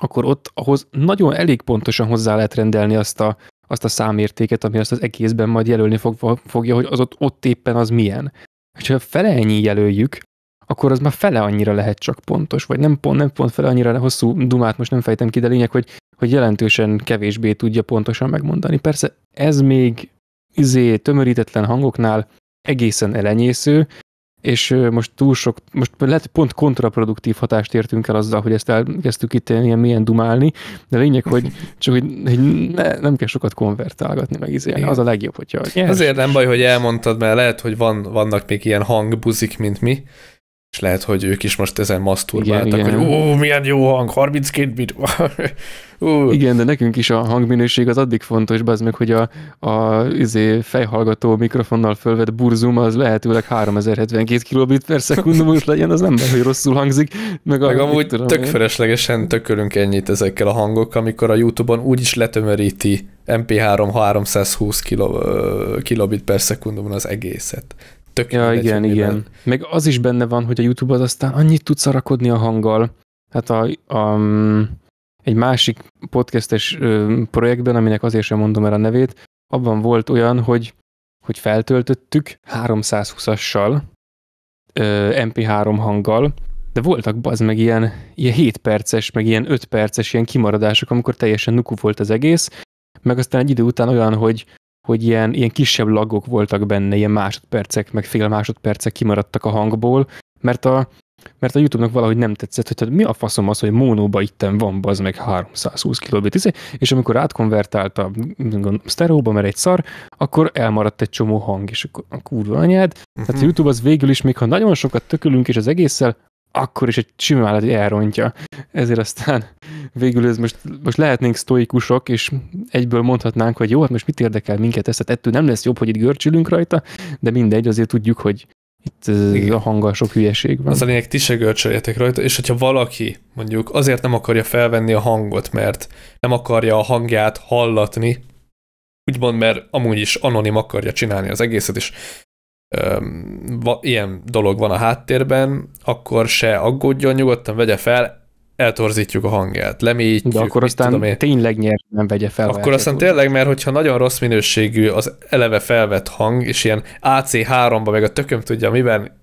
akkor ott ahhoz nagyon elég pontosan hozzá lehet rendelni azt a, azt a számértéket, ami azt az egészben majd jelölni fog, fogja, hogy az ott, ott éppen az milyen. És ha fele ennyi jelöljük, akkor az már fele annyira lehet csak pontos, vagy nem pont, nem pont fele annyira hosszú dumát most nem fejtem ki, de lényeg, hogy, hogy jelentősen kevésbé tudja pontosan megmondani. Persze ez még izé tömörítetlen hangoknál egészen elenyésző, és most túl sok, most lehet, pont kontraproduktív hatást értünk el azzal, hogy ezt elkezdtük itt ilyen milyen dumálni, de lényeg, hogy csak hogy, hogy ne, nem kell sokat konvertálgatni, meg izélni. Az a legjobb, hogyha. Azért nem baj, hogy elmondtad, mert lehet, hogy van, vannak még ilyen hangbuzik, mint mi, és lehet, hogy ők is most ezen maszturbáltak, igen, hogy ó, milyen jó hang, 32 bit. uh. Igen, de nekünk is a hangminőség az addig fontos, az meg, hogy a, a izé, fejhallgató mikrofonnal fölvett burzum az lehetőleg 3072 kilobit per szekundumos legyen, az nem baj, hogy rosszul hangzik. Meg, a, meg amúgy tudom, tök feleslegesen tökölünk ennyit ezekkel a hangok, amikor a Youtube-on úgyis letömöríti MP3 320 kilo, kilobit per szekundumon az egészet. Tök ja, igen, igen. Meg az is benne van, hogy a YouTube az aztán annyit tud szarakodni a hanggal. Hát a, a, egy másik podcastes projektben, aminek azért sem mondom el a nevét, abban volt olyan, hogy, hogy feltöltöttük 320-assal, MP3 hanggal, de voltak az meg ilyen, ilyen 7 perces, meg ilyen 5 perces ilyen kimaradások, amikor teljesen nuku volt az egész, meg aztán egy idő után olyan, hogy, hogy ilyen, ilyen kisebb lagok voltak benne, ilyen másodpercek, meg fél másodpercek kimaradtak a hangból, mert a, mert a YouTube-nak valahogy nem tetszett, hogy tehát mi a faszom az, hogy monóba itten van, az meg 320 kilobit, izé, és amikor átkonvertált a sztereóba, mert egy szar, akkor elmaradt egy csomó hang, és akkor a kurva anyád. Uh-huh. Tehát a mhm. YouTube az végül is, még ha nagyon sokat tökölünk és az egészszel, akkor is egy simán lehet, hogy elrontja. Ezért aztán végül ez most, most lehetnénk sztoikusok, és egyből mondhatnánk, hogy jó, hát most mit érdekel minket ezt, hát ettől nem lesz jobb, hogy itt görcsülünk rajta, de mindegy, azért tudjuk, hogy itt Igen. a hanggal sok hülyeség van. Az a lényeg, ti se görcsöljetek rajta, és hogyha valaki mondjuk azért nem akarja felvenni a hangot, mert nem akarja a hangját hallatni, úgymond, mert amúgy is anonim akarja csinálni az egészet, és ilyen dolog van a háttérben, akkor se aggódjon, nyugodtan vegye fel, eltorzítjuk a hangját, lemélyítjük. De akkor aztán tudom én. tényleg nem vegye fel. Akkor aztán tényleg, mert hogyha nagyon rossz minőségű az eleve felvett hang, és ilyen AC3-ba, meg a tököm tudja, miben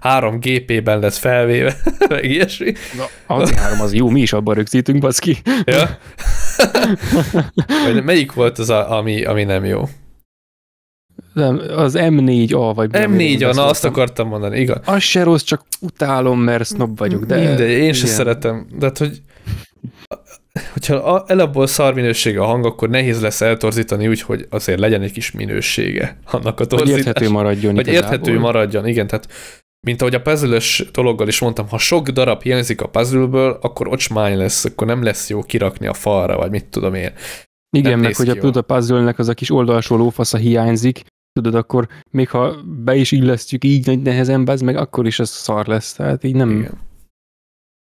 3 GP-ben lesz felvéve, meg ilyesmi. Na, AC3 az jó, mi is abban rögzítünk, baszki. Ja. Melyik volt az, a, ami, ami nem jó? Nem, az M4A, vagy M4A, na azt akartam mondani, igen. Az se rossz, csak utálom, mert snob vagyok, de... Mindegy, én sem szeretem, de hát, hogy hogyha elabból szar minősége a hang, akkor nehéz lesz eltorzítani úgy, hogy azért legyen egy kis minősége annak a torzítás. Hogy érthető maradjon. Hogy érthető maradjon, igen, tehát mint ahogy a puzzle dologgal is mondtam, ha sok darab hiányzik a puzzle akkor ocsmány lesz, akkor nem lesz jó kirakni a falra, vagy mit tudom én. Igen, nem meg hogy a, a puzzle az a kis oldalsó lófasza hiányzik, tudod, akkor még ha be is illesztjük így nagy nehezen, az meg akkor is az szar lesz, tehát így nem, Igen.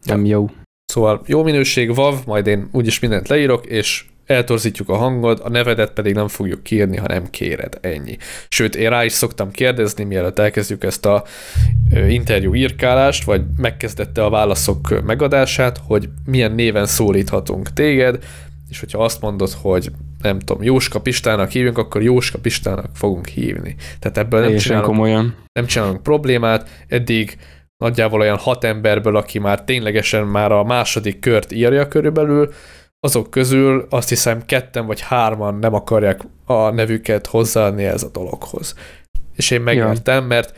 nem jó. Szóval jó minőség, VAV, majd én úgyis mindent leírok, és eltorzítjuk a hangod, a nevedet pedig nem fogjuk kiírni, ha nem kéred, ennyi. Sőt, én rá is szoktam kérdezni, mielőtt elkezdjük ezt a interjú írkálást, vagy megkezdette a válaszok megadását, hogy milyen néven szólíthatunk téged, és hogyha azt mondod, hogy nem tudom, Jóska Pistának hívjunk, akkor Jóska Pistának fogunk hívni. Tehát ebből nem csinálunk, komolyan. nem csinálunk problémát, eddig nagyjából olyan hat emberből, aki már ténylegesen már a második kört írja körülbelül, azok közül azt hiszem ketten vagy hárman nem akarják a nevüket hozzáadni ez a dologhoz. És én megértem, ja. mert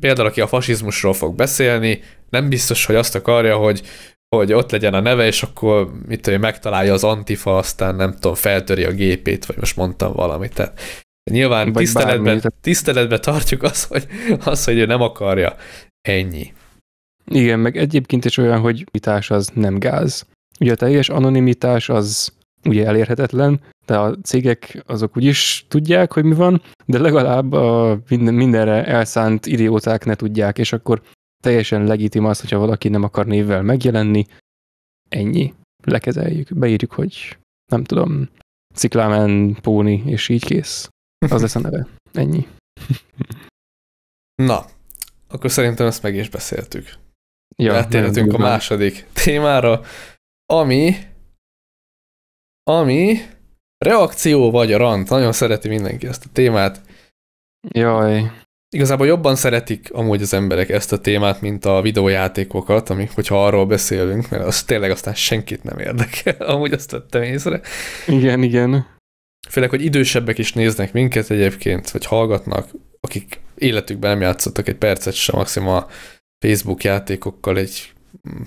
például aki a fasizmusról fog beszélni, nem biztos, hogy azt akarja, hogy hogy ott legyen a neve, és akkor mit tudom, megtalálja az antifa, aztán nem tudom, feltöri a gépét, vagy most mondtam valamit. Tehát nyilván tiszteletben, tiszteletben tartjuk azt, hogy, az, hogy ő nem akarja. Ennyi. Igen, meg egyébként is olyan, hogy mitás az nem gáz. Ugye a teljes anonimitás az ugye elérhetetlen, de a cégek azok úgyis tudják, hogy mi van, de legalább a minden, mindenre elszánt idióták ne tudják, és akkor teljesen legitim az, hogyha valaki nem akar névvel megjelenni, ennyi. Lekezeljük, beírjuk, hogy nem tudom, Ciklámen, Póni, és így kész. Az lesz a neve. Ennyi. Na, akkor szerintem ezt meg is beszéltük. Ja, Rátérhetünk a második témára, ami ami reakció vagy rant. Nagyon szereti mindenki ezt a témát. Jaj. Igazából jobban szeretik amúgy az emberek ezt a témát, mint a videójátékokat, amik, hogyha arról beszélünk, mert az tényleg aztán senkit nem érdekel, amúgy azt tettem észre. Igen, igen. Főleg, hogy idősebbek is néznek minket egyébként, vagy hallgatnak, akik életükben nem játszottak egy percet sem, maximum a Facebook játékokkal egy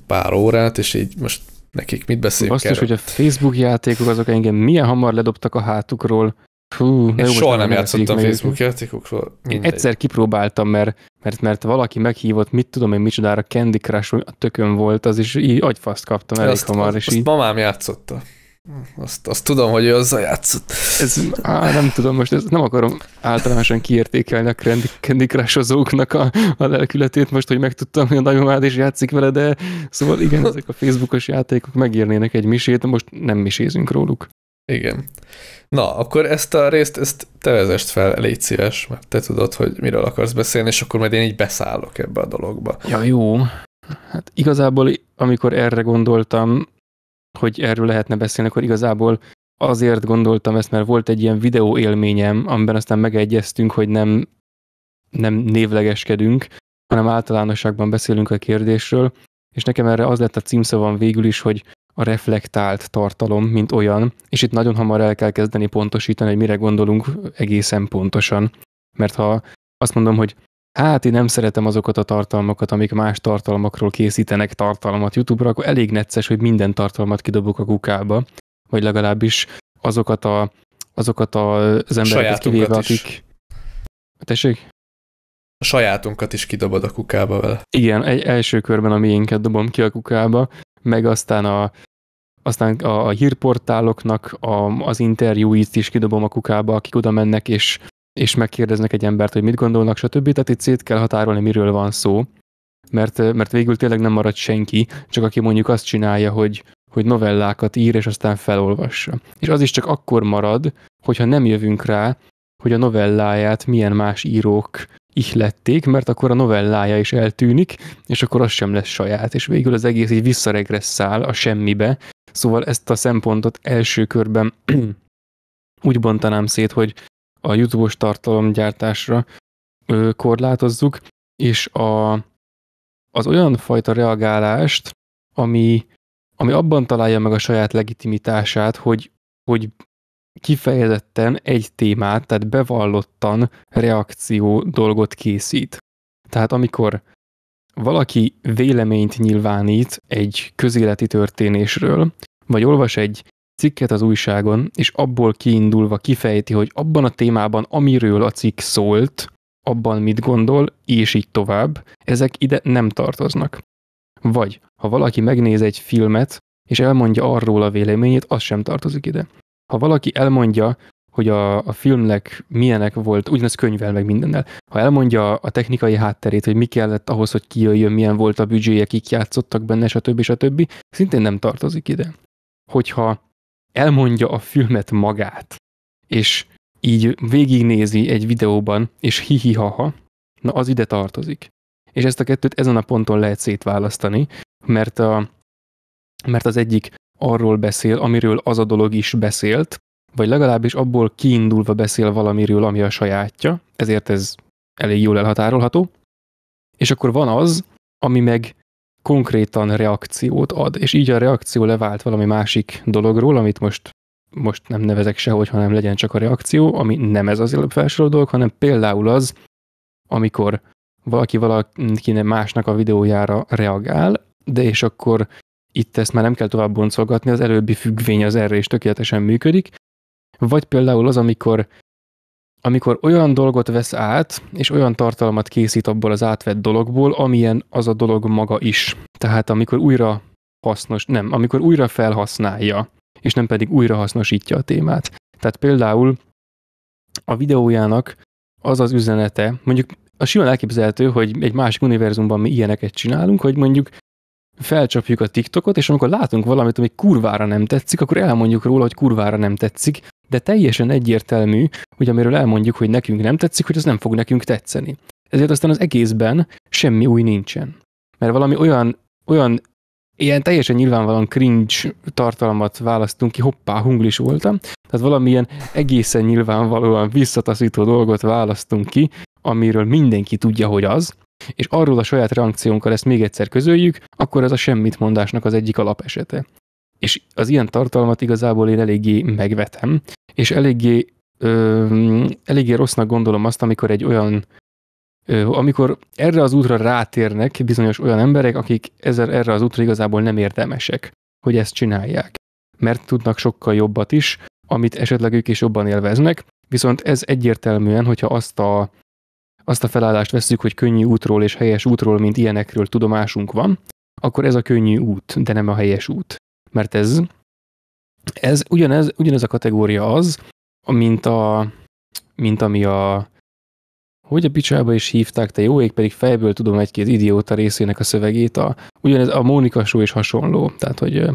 pár órát, és így most nekik mit beszélünk Azt is, hogy a Facebook játékok azok engem milyen hamar ledobtak a hátukról. Fú, Én soha nem játszottam Facebook játékokról. Mindegy. Egyszer kipróbáltam, mert, mert, mert valaki meghívott, mit tudom én micsodára, Candy Crush, a tökön volt, az is így agyfaszt kaptam elég azt, hamar. És azt így... mamám játszotta. Azt, azt tudom, hogy ő azzal játszott. Ez, á, nem tudom, most ez, nem akarom általánosan kiértékelni a Candy, Candy Crush-ozóknak a, a lelkületét most, hogy megtudtam, hogy a nagymamád is játszik vele, de szóval igen, ezek a Facebookos játékok megérnének egy misét, most nem misézünk róluk. Igen. Na, akkor ezt a részt, ezt te vezest fel, légy szíves, mert te tudod, hogy miről akarsz beszélni, és akkor majd én így beszállok ebbe a dologba. Ja, jó. Hát igazából, amikor erre gondoltam, hogy erről lehetne beszélni, akkor igazából azért gondoltam ezt, mert volt egy ilyen videó élményem, amiben aztán megegyeztünk, hogy nem, nem névlegeskedünk, hanem általánosságban beszélünk a kérdésről, és nekem erre az lett a címszavam végül is, hogy a reflektált tartalom, mint olyan, és itt nagyon hamar el kell kezdeni pontosítani, hogy mire gondolunk egészen pontosan. Mert ha azt mondom, hogy hát én nem szeretem azokat a tartalmakat, amik más tartalmakról készítenek tartalmat YouTube-ra, akkor elég necces, hogy minden tartalmat kidobok a kukába, vagy legalábbis azokat, a, azokat az embereket kivéve, akik... Tessék? A sajátunkat is kidobod a kukába vele. Igen, egy első körben a miénket dobom ki a kukába, meg aztán a, aztán a, hírportáloknak a, az interjúit is kidobom a kukába, akik oda mennek, és és megkérdeznek egy embert, hogy mit gondolnak, stb. Tehát itt szét kell határolni, miről van szó, mert, mert végül tényleg nem marad senki, csak aki mondjuk azt csinálja, hogy, hogy novellákat ír, és aztán felolvassa. És az is csak akkor marad, hogyha nem jövünk rá, hogy a novelláját milyen más írók ihlették, mert akkor a novellája is eltűnik, és akkor az sem lesz saját, és végül az egész így visszaregresszál a semmibe. Szóval ezt a szempontot első körben úgy bontanám szét, hogy a YouTube-os tartalomgyártásra ö, korlátozzuk, és a, az olyan fajta reagálást, ami, ami abban találja meg a saját legitimitását, hogy, hogy kifejezetten egy témát, tehát bevallottan reakció dolgot készít. Tehát amikor valaki véleményt nyilvánít egy közéleti történésről, vagy olvas egy cikket az újságon, és abból kiindulva kifejti, hogy abban a témában, amiről a cikk szólt, abban mit gondol, és így tovább, ezek ide nem tartoznak. Vagy, ha valaki megnéz egy filmet, és elmondja arról a véleményét, az sem tartozik ide. Ha valaki elmondja, hogy a, a filmnek milyenek volt, ugyanaz könyvel meg mindennel. Ha elmondja a technikai hátterét, hogy mi kellett ahhoz, hogy kijöjjön, milyen volt a büdzséje, kik játszottak benne, stb. stb. szintén nem tartozik ide. Hogyha elmondja a filmet magát, és így végignézi egy videóban, és hihihaha, na az ide tartozik. És ezt a kettőt ezen a ponton lehet szétválasztani, mert, a, mert az egyik arról beszél, amiről az a dolog is beszélt, vagy legalábbis abból kiindulva beszél valamiről, ami a sajátja, ezért ez elég jól elhatárolható. És akkor van az, ami meg konkrétan reakciót ad, és így a reakció levált valami másik dologról, amit most, most nem nevezek sehogy, hanem legyen csak a reakció, ami nem ez az előbb felsoroló dolog, hanem például az, amikor valaki valakinek másnak a videójára reagál, de és akkor itt ezt már nem kell tovább boncolgatni, az előbbi függvény az erre is tökéletesen működik. Vagy például az, amikor, amikor olyan dolgot vesz át, és olyan tartalmat készít abból az átvett dologból, amilyen az a dolog maga is. Tehát amikor újra hasznos, nem, amikor újra felhasználja, és nem pedig újra hasznosítja a témát. Tehát például a videójának az az üzenete, mondjuk a simán elképzelhető, hogy egy másik univerzumban mi ilyeneket csinálunk, hogy mondjuk felcsapjuk a TikTokot, és amikor látunk valamit, ami kurvára nem tetszik, akkor elmondjuk róla, hogy kurvára nem tetszik, de teljesen egyértelmű, hogy amiről elmondjuk, hogy nekünk nem tetszik, hogy az nem fog nekünk tetszeni. Ezért aztán az egészben semmi új nincsen. Mert valami olyan, olyan ilyen teljesen nyilvánvalóan cringe tartalmat választunk ki, hoppá, hunglis voltam, tehát valamilyen egészen nyilvánvalóan visszataszító dolgot választunk ki, amiről mindenki tudja, hogy az, és arról a saját reakciónkkal ezt még egyszer közöljük, akkor ez a semmit mondásnak az egyik alapesete. És az ilyen tartalmat igazából én eléggé megvetem, és eléggé, ö, eléggé rossznak gondolom azt, amikor egy olyan amikor erre az útra rátérnek bizonyos olyan emberek, akik ezzel, erre az útra igazából nem érdemesek, hogy ezt csinálják. Mert tudnak sokkal jobbat is, amit esetleg ők is jobban élveznek, viszont ez egyértelműen, hogyha azt a azt a felállást veszük, hogy könnyű útról és helyes útról, mint ilyenekről tudomásunk van, akkor ez a könnyű út, de nem a helyes út. Mert ez, ez ugyanez, ugyanez a kategória az, mint, a, mint ami a hogy a picsába is hívták, te jó ég, pedig fejből tudom egy-két idióta részének a szövegét, a, ugyanez a Mónika Show is hasonló, tehát hogy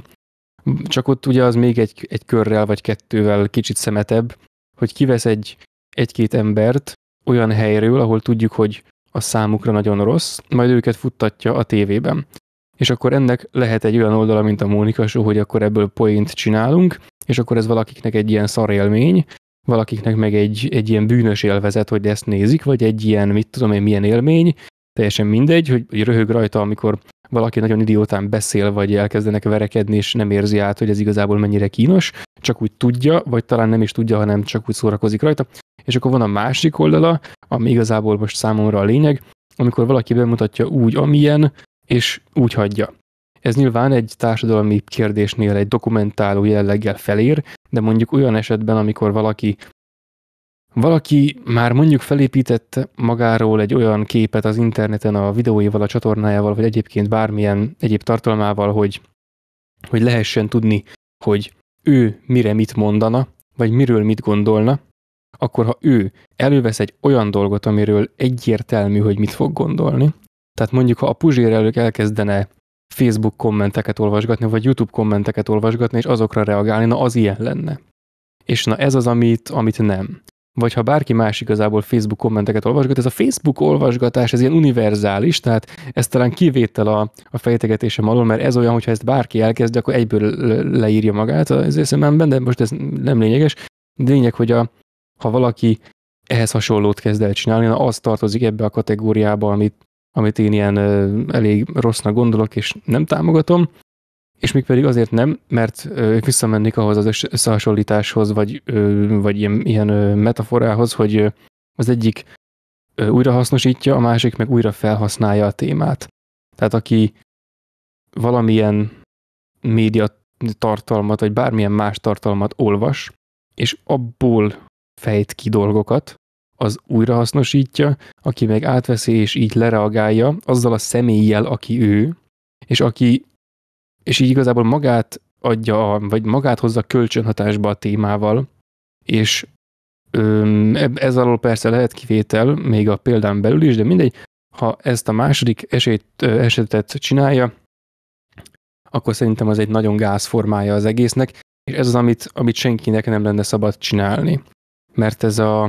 csak ott ugye az még egy, egy körrel vagy kettővel kicsit szemetebb, hogy kivesz egy, egy-két embert, olyan helyről, ahol tudjuk, hogy a számukra nagyon rossz, majd őket futtatja a tévében. És akkor ennek lehet egy olyan oldala, mint a Mónika Show, hogy akkor ebből point csinálunk, és akkor ez valakiknek egy ilyen szarélmény, valakiknek meg egy, egy ilyen bűnös élvezet, hogy ezt nézik, vagy egy ilyen, mit tudom én, milyen élmény, teljesen mindegy, hogy, hogy röhög rajta, amikor valaki nagyon idiótán beszél, vagy elkezdenek verekedni, és nem érzi át, hogy ez igazából mennyire kínos, csak úgy tudja, vagy talán nem is tudja, hanem csak úgy szórakozik rajta. És akkor van a másik oldala, ami igazából most számomra a lényeg, amikor valaki bemutatja úgy, amilyen, és úgy hagyja. Ez nyilván egy társadalmi kérdésnél egy dokumentáló jelleggel felér, de mondjuk olyan esetben, amikor valaki valaki már mondjuk felépített magáról egy olyan képet az interneten a videóival, a csatornájával, vagy egyébként bármilyen egyéb tartalmával, hogy, hogy lehessen tudni, hogy ő mire mit mondana, vagy miről mit gondolna, akkor ha ő elővesz egy olyan dolgot, amiről egyértelmű, hogy mit fog gondolni, tehát mondjuk, ha a Puzsér elők elkezdene Facebook kommenteket olvasgatni, vagy YouTube kommenteket olvasgatni, és azokra reagálni, na az ilyen lenne. És na ez az, amit, amit nem. Vagy ha bárki más igazából Facebook kommenteket olvasgat, ez a Facebook olvasgatás, ez ilyen univerzális, tehát ez talán kivétel a, a fejtegetésem alól, mert ez olyan, hogyha ezt bárki elkezdi, akkor egyből leírja magát az eszemben, de most ez nem lényeges. De lényeg, hogy a, ha valaki ehhez hasonlót kezd el csinálni, na az tartozik ebbe a kategóriába, amit, amit én ilyen elég rossznak gondolok, és nem támogatom, és még pedig azért nem, mert visszamennék ahhoz az összehasonlításhoz, vagy, vagy ilyen, ilyen metaforához, hogy az egyik újra hasznosítja, a másik meg újra felhasználja a témát. Tehát aki valamilyen média tartalmat, vagy bármilyen más tartalmat olvas, és abból fejt ki dolgokat, az újrahasznosítja, aki meg átveszi és így lereagálja azzal a személlyel, aki ő, és aki és így igazából magát adja, vagy magát hozza kölcsönhatásba a témával, és ez alól persze lehet kivétel, még a példán belül is, de mindegy, ha ezt a második esélyt, esetet csinálja, akkor szerintem az egy nagyon gáz formája az egésznek, és ez az, amit, amit senkinek nem lenne szabad csinálni. Mert ez a,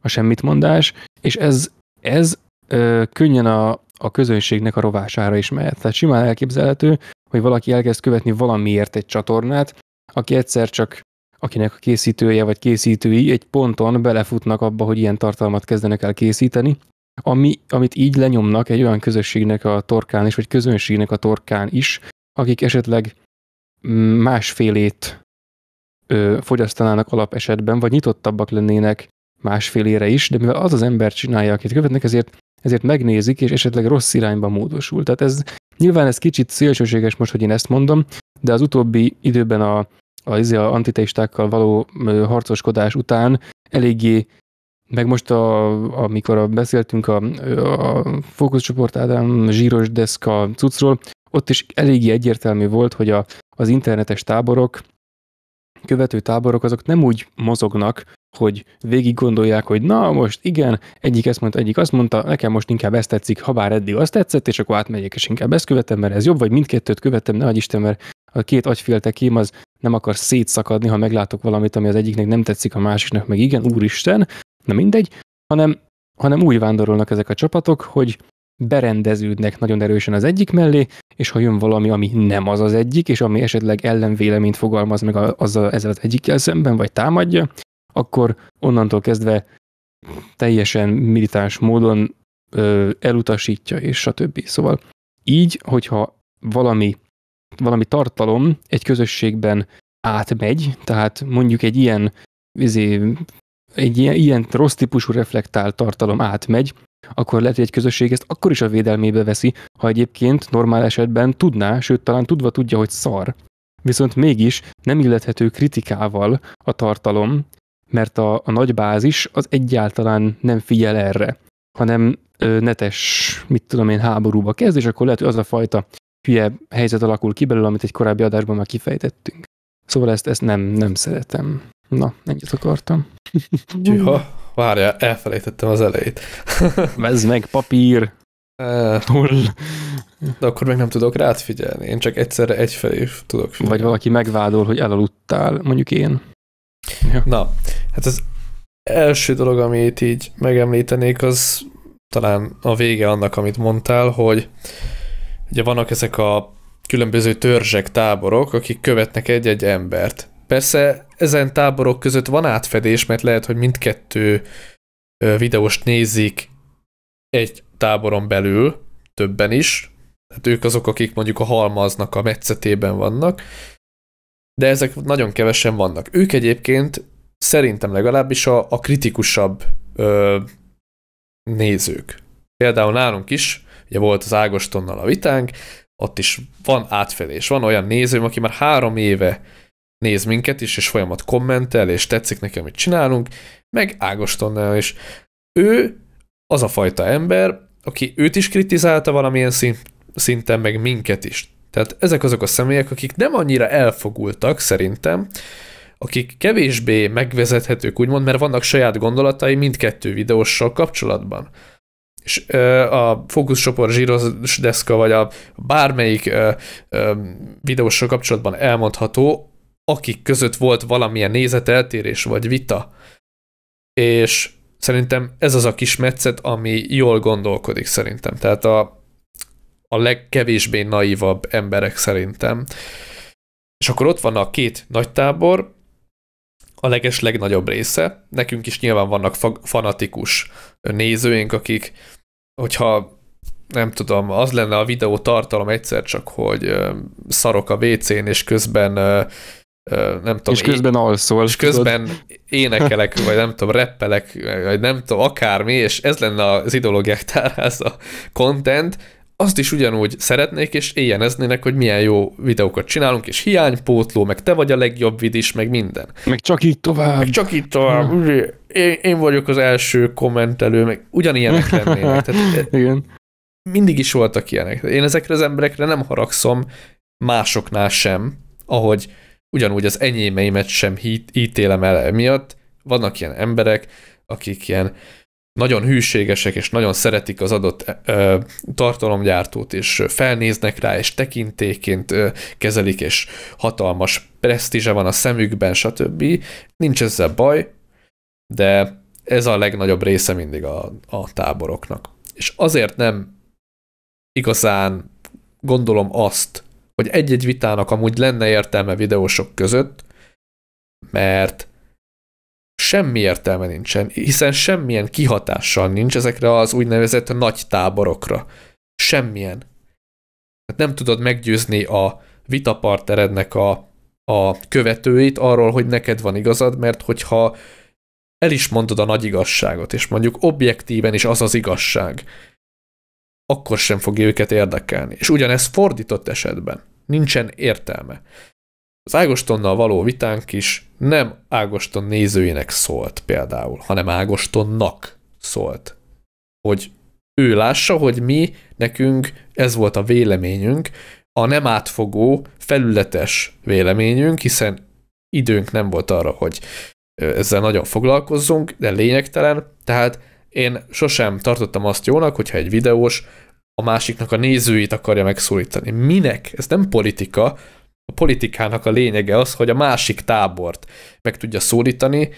a semmitmondás, és ez, ez ö, könnyen a, a közönségnek a rovására is mehet. Tehát simán elképzelhető, hogy valaki elkezd követni valamiért egy csatornát, aki egyszer csak akinek a készítője vagy készítői egy ponton belefutnak abba, hogy ilyen tartalmat kezdenek el készíteni, ami, amit így lenyomnak egy olyan közösségnek a torkán is, vagy közönségnek a torkán is, akik esetleg másfélét ö, fogyasztanának alapesetben, vagy nyitottabbak lennének másfél ére is, de mivel az az ember csinálja, akit követnek, ezért, ezért megnézik, és esetleg rossz irányba módosul. Tehát ez nyilván ez kicsit szélsőséges most, hogy én ezt mondom, de az utóbbi időben a, a, izé, a antiteistákkal való harcoskodás után eléggé meg most, a, amikor beszéltünk a, a fókuszcsoport Ádám zsíros deszka cuccról, ott is eléggé egyértelmű volt, hogy a, az internetes táborok, követő táborok, azok nem úgy mozognak, hogy végig gondolják, hogy na most igen, egyik ezt mondta, egyik azt mondta, nekem most inkább ezt tetszik, ha bár eddig azt tetszett, és akkor átmegyek, és inkább ezt követem, mert ez jobb, vagy mindkettőt követem, ne Isten, mert a két agyféltekém az nem akar szétszakadni, ha meglátok valamit, ami az egyiknek nem tetszik, a másiknak meg igen, úristen, na mindegy, hanem, hanem úgy vándorolnak ezek a csapatok, hogy berendeződnek nagyon erősen az egyik mellé, és ha jön valami, ami nem az az egyik, és ami esetleg ellenvéleményt fogalmaz meg azzal, ezzel az egyikkel szemben, vagy támadja, akkor onnantól kezdve teljesen militáns módon ö, elutasítja, és stb. Szóval így, hogyha valami, valami tartalom egy közösségben átmegy, tehát mondjuk egy ilyen, izé, egy ilyen, ilyen rossz típusú reflektált tartalom átmegy, akkor lehet, hogy egy közösség ezt akkor is a védelmébe veszi, ha egyébként normál esetben tudná, sőt talán tudva tudja, hogy szar. Viszont mégis nem illethető kritikával a tartalom, mert a, a nagy bázis az egyáltalán nem figyel erre, hanem ö, netes, mit tudom én, háborúba kezd, és akkor lehet, hogy az a fajta hülye helyzet alakul ki belőle, amit egy korábbi adásban már kifejtettünk. Szóval ezt, ezt nem, nem szeretem. Na, ennyit akartam. Juha, várja, elfelejtettem az elejét. Vezd meg, papír! Hol? De akkor meg nem tudok rád figyelni. Én csak egyszerre egyfelé tudok figyelni. Vagy valaki megvádol, hogy elaludtál, mondjuk én. Ja. Na, hát az első dolog, amit így megemlítenék, az talán a vége annak, amit mondtál, hogy ugye vannak ezek a különböző törzsek, táborok, akik követnek egy-egy embert. Persze ezen táborok között van átfedés, mert lehet, hogy mindkettő videóst nézik egy táboron belül, többen is, tehát ők azok, akik mondjuk a halmaznak a metszetében vannak, de ezek nagyon kevesen vannak. Ők egyébként szerintem legalábbis a, a kritikusabb ö, nézők. Például nálunk is, ugye volt az Ágostonnal a vitánk, ott is van átfedés, van olyan nézőm, aki már három éve néz minket is, és folyamat kommentel, és tetszik nekem, amit csinálunk, meg Ágostonnal is. Ő az a fajta ember, aki őt is kritizálta valamilyen szint, szinten, meg minket is. Tehát ezek azok a személyek, akik nem annyira elfogultak, szerintem, akik kevésbé megvezethetők, úgymond, mert vannak saját gondolatai mindkettő videóssal kapcsolatban. És ö, a fókuszcsoport zsíros deszka, vagy a bármelyik ö, ö, videóssal kapcsolatban elmondható, akik között volt valamilyen nézeteltérés vagy vita. És szerintem ez az a kis metszet, ami jól gondolkodik szerintem. Tehát a, a legkevésbé naívabb emberek szerintem. És akkor ott van a két nagy tábor, a leges legnagyobb része. Nekünk is nyilván vannak fanatikus nézőink, akik, hogyha nem tudom, az lenne a videó tartalom egyszer csak, hogy szarok a WC-n, és közben nem tudom. És közben én, alszol. És közben tudod? énekelek, vagy nem tudom, reppelek, vagy nem tudom, akármi, és ez lenne az ideológiák tárháza content, azt is ugyanúgy szeretnék, és éjjeneznének, hogy milyen jó videókat csinálunk, és hiánypótló, meg te vagy a legjobb vidis, meg minden. Meg csak így tovább. Meg csak így tovább. Én, én vagyok az első kommentelő, meg ugyanilyenek lennének. Tehát Igen. Mindig is voltak ilyenek. Én ezekre az emberekre nem haragszom, másoknál sem, ahogy ugyanúgy az enyémeimet sem ítélem el emiatt. Vannak ilyen emberek, akik ilyen nagyon hűségesek, és nagyon szeretik az adott ö, tartalomgyártót, és felnéznek rá, és tekintéként ö, kezelik, és hatalmas presztízse van a szemükben, stb. Nincs ezzel baj, de ez a legnagyobb része mindig a, a táboroknak. És azért nem igazán gondolom azt, hogy egy-egy vitának amúgy lenne értelme videósok között, mert semmi értelme nincsen, hiszen semmilyen kihatással nincs ezekre az úgynevezett nagy táborokra. Semmilyen. Tehát nem tudod meggyőzni a vitapartnerednek a, a követőit arról, hogy neked van igazad, mert hogyha el is mondod a nagy igazságot, és mondjuk objektíven is az az igazság, akkor sem fogja őket érdekelni. És ugyanez fordított esetben. Nincsen értelme. Az Ágostonnal való vitánk is nem Ágoston nézőinek szólt például, hanem Ágostonnak szólt. Hogy ő lássa, hogy mi, nekünk ez volt a véleményünk, a nem átfogó, felületes véleményünk, hiszen időnk nem volt arra, hogy ezzel nagyon foglalkozzunk, de lényegtelen, tehát én sosem tartottam azt jónak, hogyha egy videós a másiknak a nézőit akarja megszólítani. Minek? Ez nem politika. A politikának a lényege az, hogy a másik tábort meg tudja szólítani,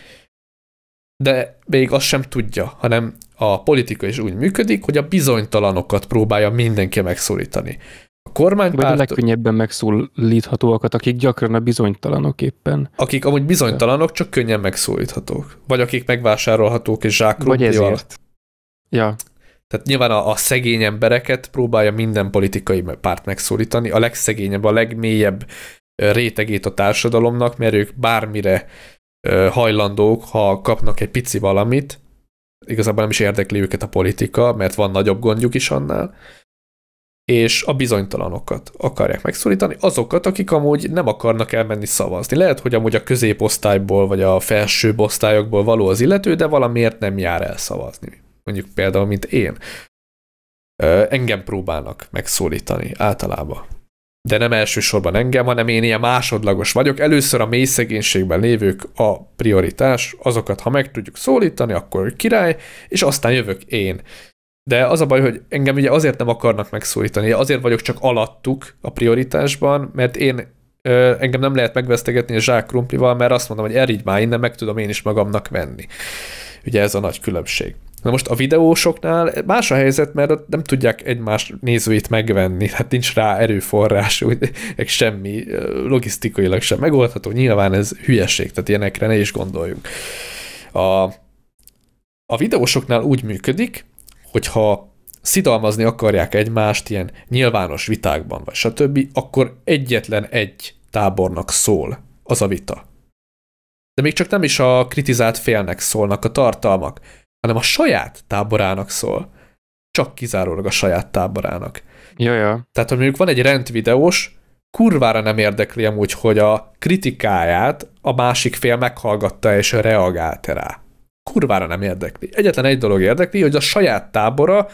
de még azt sem tudja, hanem a politika is úgy működik, hogy a bizonytalanokat próbálja mindenki megszólítani. A kormánypárt... Vagy a legkönnyebben megszólíthatóakat, akik gyakran a bizonytalanok éppen. Akik amúgy bizonytalanok, csak könnyen megszólíthatók. Vagy akik megvásárolhatók és Vagy ezért. Ja. Tehát nyilván a, a szegény embereket próbálja minden politikai párt megszólítani, a legszegényebb, a legmélyebb rétegét a társadalomnak, mert ők bármire hajlandók, ha kapnak egy pici valamit, igazából nem is érdekli őket a politika, mert van nagyobb gondjuk is annál, és a bizonytalanokat akarják megszólítani, azokat, akik amúgy nem akarnak elmenni szavazni. Lehet, hogy amúgy a középosztályból vagy a felső osztályokból való az illető, de valamiért nem jár el szavazni. Mondjuk például, mint én. Engem próbálnak megszólítani általában. De nem elsősorban engem, hanem én ilyen másodlagos vagyok. Először a mély szegénységben lévők a prioritás, azokat ha meg tudjuk szólítani, akkor király, és aztán jövök én. De az a baj, hogy engem ugye azért nem akarnak megszólítani, azért vagyok csak alattuk a prioritásban, mert én engem nem lehet megvesztegetni a zsák krumplival, mert azt mondom, hogy erigy már innen, meg tudom én is magamnak venni. Ugye ez a nagy különbség. Na most a videósoknál más a helyzet, mert nem tudják egymás nézőit megvenni, hát nincs rá erőforrás, úgy, semmi logisztikailag sem megoldható, nyilván ez hülyeség, tehát ilyenekre ne is gondoljunk. A, a videósoknál úgy működik, hogyha szidalmazni akarják egymást ilyen nyilvános vitákban, vagy stb., akkor egyetlen egy tábornak szól az a vita. De még csak nem is a kritizált félnek szólnak a tartalmak, hanem a saját táborának szól. Csak kizárólag a saját táborának. Jaja. Tehát, ha mondjuk van egy rendvideós, kurvára nem érdekli amúgy, hogy a kritikáját a másik fél meghallgatta és reagált rá kurvára nem érdekli. Egyetlen egy dolog érdekli, hogy a saját tábora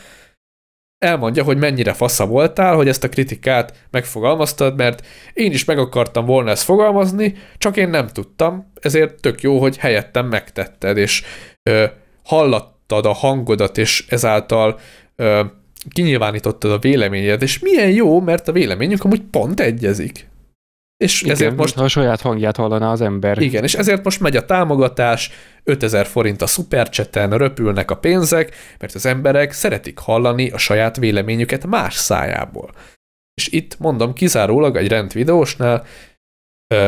elmondja, hogy mennyire fasza voltál, hogy ezt a kritikát megfogalmaztad, mert én is meg akartam volna ezt fogalmazni, csak én nem tudtam, ezért tök jó, hogy helyettem megtetted, és ö, hallattad a hangodat, és ezáltal ö, kinyilvánítottad a véleményed, és milyen jó, mert a véleményünk amúgy pont egyezik. És igen, ezért most... Ha a saját hangját hallaná az ember. Igen, és ezért most megy a támogatás, 5000 forint a szupercseten, röpülnek a pénzek, mert az emberek szeretik hallani a saját véleményüket más szájából. És itt mondom, kizárólag egy rendvideósnál